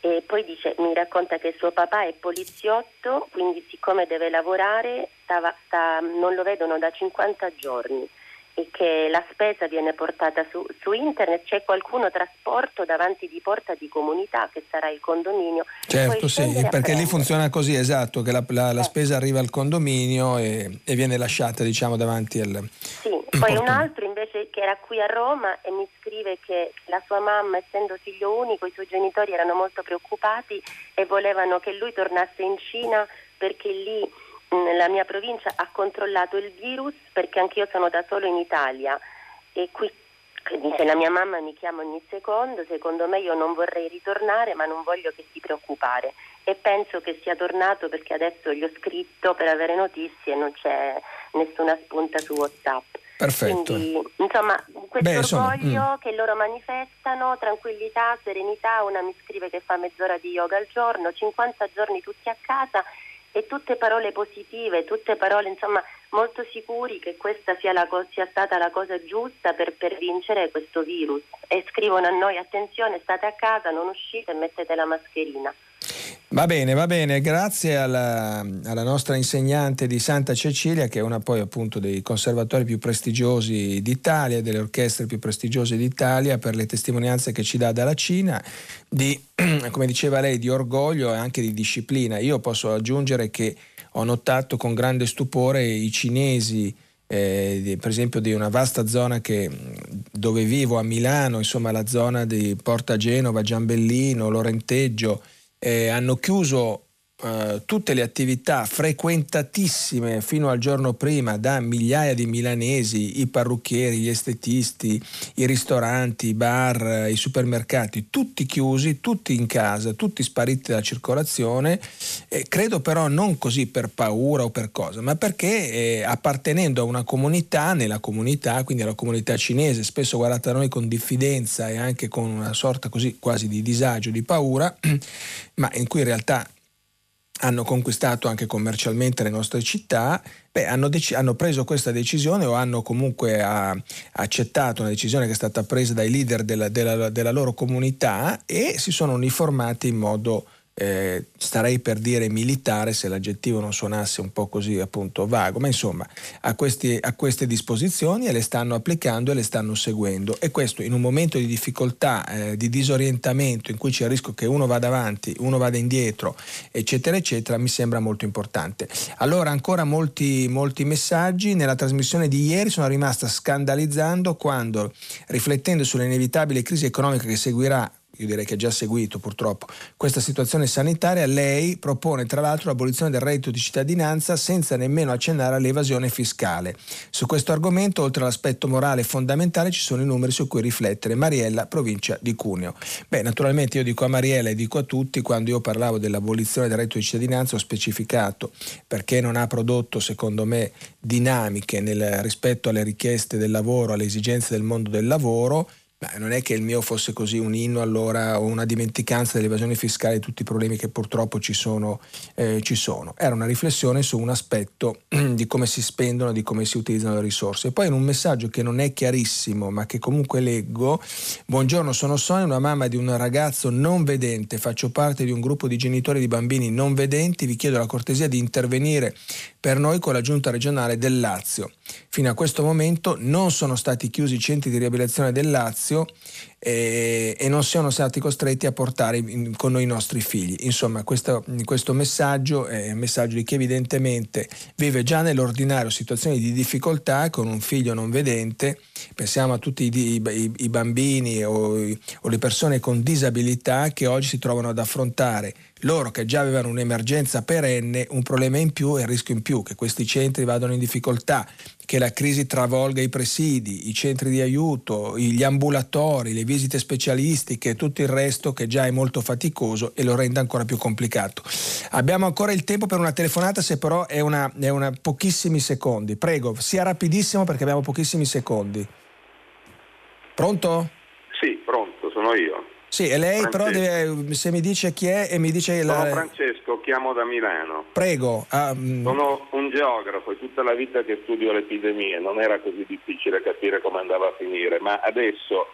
E poi dice, mi racconta che suo papà è poliziotto, quindi siccome deve lavorare stava, sta, non lo vedono da 50 giorni che la spesa viene portata su, su, internet, c'è qualcuno trasporto davanti di porta di comunità che sarà il condominio. Certo, sì, perché lì funziona così, esatto, che la, la, la eh. spesa arriva al condominio e, e, viene lasciata diciamo davanti al... Sì, poi un altro invece che era qui a Roma e mi scrive che la sua mamma, essendo figlio unico, i suoi genitori erano molto preoccupati e volevano che lui tornasse in Cina perché lì nella mia provincia ha controllato il virus perché anch'io sono da solo in Italia e qui dice la mia mamma mi chiama ogni secondo, secondo me io non vorrei ritornare ma non voglio che si preoccupare e penso che sia tornato perché adesso gli ho scritto per avere notizie e non c'è nessuna spunta su Whatsapp. Perfetto. Quindi, insomma, questo Beh, orgoglio mm. che loro manifestano, tranquillità, serenità, una mi scrive che fa mezz'ora di yoga al giorno, 50 giorni tutti a casa e tutte parole positive, tutte parole insomma molto sicuri che questa sia, co- sia stata la cosa giusta per, per, vincere questo virus e scrivono a noi attenzione state a casa, non uscite e mettete la mascherina. Va bene, va bene, grazie alla, alla, nostra insegnante di Santa Cecilia che è una poi appunto dei conservatori più prestigiosi d'Italia, delle orchestre più prestigiose d'Italia per le testimonianze che ci dà dalla Cina, di, come diceva lei, di orgoglio e anche di disciplina. Io posso aggiungere che ho notato con grande stupore i cinesi eh, per esempio di una vasta zona che, dove vivo a Milano, insomma la zona di Porta Genova, Giambellino, Lorenteggio, eh, hanno chiuso eh, tutte le attività frequentatissime fino al giorno prima da migliaia di milanesi, i parrucchieri, gli estetisti, i ristoranti, i bar, i supermercati, tutti chiusi, tutti in casa, tutti spariti dalla circolazione, eh, credo però non così per paura o per cosa, ma perché eh, appartenendo a una comunità, nella comunità, quindi alla comunità cinese, spesso guardata da noi con diffidenza e anche con una sorta così quasi di disagio, di paura, ma in cui in realtà hanno conquistato anche commercialmente le nostre città, beh, hanno, dec- hanno, preso questa decisione o hanno comunque a- accettato una decisione che è stata presa dai leader della, della, della loro comunità e si sono uniformati in modo eh, starei per dire militare se l'aggettivo non suonasse un po' così appunto vago, ma insomma a, questi, a, queste disposizioni e le stanno applicando e le stanno seguendo e questo in un momento di difficoltà, eh, di disorientamento in cui c'è il rischio che uno vada avanti, uno vada indietro, eccetera, eccetera, mi sembra molto importante. Allora ancora molti, molti messaggi, nella trasmissione di ieri sono rimasta scandalizzando quando riflettendo sull'inevitabile crisi economica che seguirà io direi che ha già seguito purtroppo questa situazione sanitaria, lei propone tra l'altro l'abolizione del reddito di cittadinanza senza nemmeno accennare all'evasione fiscale. Su questo argomento, oltre all'aspetto morale fondamentale, ci sono i numeri su cui riflettere. Mariella, provincia di Cuneo. Beh, naturalmente io dico a Mariella e dico a tutti, quando io parlavo dell'abolizione del reddito di cittadinanza ho specificato perché non ha prodotto, secondo me, dinamiche nel, rispetto alle richieste del lavoro, alle esigenze del mondo del lavoro Beh, non è che il mio fosse così un inno allora o una dimenticanza dell'evasione fiscale e tutti i problemi che purtroppo ci sono, eh, ci sono. Era una riflessione su un aspetto di come si spendono, di come si utilizzano le risorse. E poi in un messaggio che non è chiarissimo ma che comunque leggo, buongiorno sono Sonia, una mamma di un ragazzo non vedente, faccio parte di un gruppo di genitori di bambini non vedenti, vi chiedo la cortesia di intervenire per noi con la giunta regionale del Lazio. Fino a questo momento non sono stati chiusi i centri di riabilitazione del Lazio e, e non siano stati costretti a portare in, con noi i nostri figli. Insomma, questo, questo messaggio è un messaggio di chi evidentemente vive già nell'ordinario situazioni di difficoltà con un figlio non vedente, pensiamo a tutti i, i, i bambini o, o le persone con disabilità che oggi si trovano ad affrontare loro che già avevano un'emergenza perenne, un problema in più e il rischio in più che questi centri vadano in difficoltà, che la crisi travolga i presidi, i centri di aiuto, gli ambulatori, le visite specialistiche e tutto il resto che già è molto faticoso e lo rende ancora più complicato. Abbiamo ancora il tempo per una telefonata, se però è una, è una pochissimi secondi. Prego, sia rapidissimo perché abbiamo pochissimi secondi. Pronto? Sì, pronto, sono io. Sì, e lei Francesco. però deve, se mi dice chi è e mi dice... Sono la... Francesco, chiamo da Milano. Prego. Um... Sono un geografo e tutta la vita che studio le epidemie, non era così difficile capire come andava a finire, ma adesso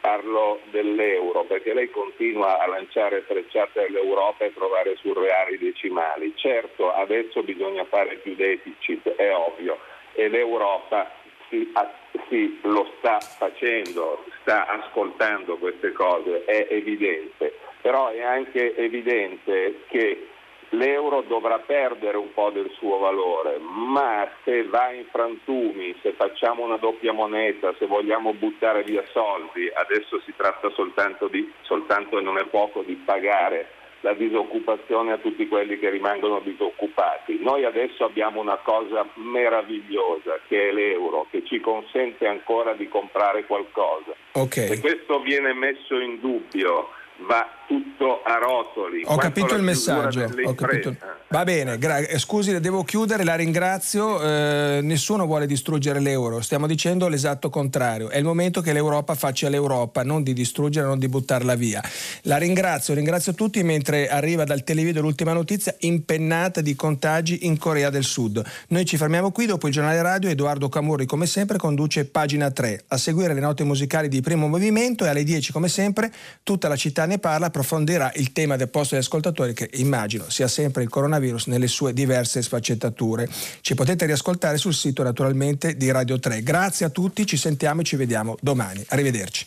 parlo dell'euro perché lei continua a lanciare frecciate all'Europa e trovare surreali decimali. Certo, adesso bisogna fare più deficit, è ovvio, e l'Europa si, si, lo sta facendo, sta ascoltando queste cose, è evidente, però è anche evidente che l'euro dovrà perdere un po' del suo valore, ma se va in frantumi, se facciamo una doppia moneta, se vogliamo buttare via soldi, adesso si tratta soltanto, di, soltanto e non è poco di pagare la disoccupazione a tutti quelli che rimangono disoccupati. Noi adesso abbiamo una cosa meravigliosa che è l'euro, che ci consente ancora di comprare qualcosa. Okay. Se questo viene messo in dubbio va tutto a rotoli. Ho capito il messaggio. Capito. Va bene, gra- eh, scusi, devo chiudere, la ringrazio. Eh, nessuno vuole distruggere l'euro, stiamo dicendo l'esatto contrario. È il momento che l'Europa faccia l'Europa, non di distruggere, non di buttarla via. La ringrazio, ringrazio tutti mentre arriva dal televideo l'ultima notizia impennata di contagi in Corea del Sud. Noi ci fermiamo qui, dopo il giornale radio Edoardo Camurri come sempre conduce pagina 3. A seguire le note musicali di primo movimento e alle 10 come sempre tutta la città ne parla approfondirà il tema del posto degli ascoltatori che immagino sia sempre il coronavirus nelle sue diverse sfaccettature. Ci potete riascoltare sul sito naturalmente di Radio 3. Grazie a tutti, ci sentiamo e ci vediamo domani. Arrivederci.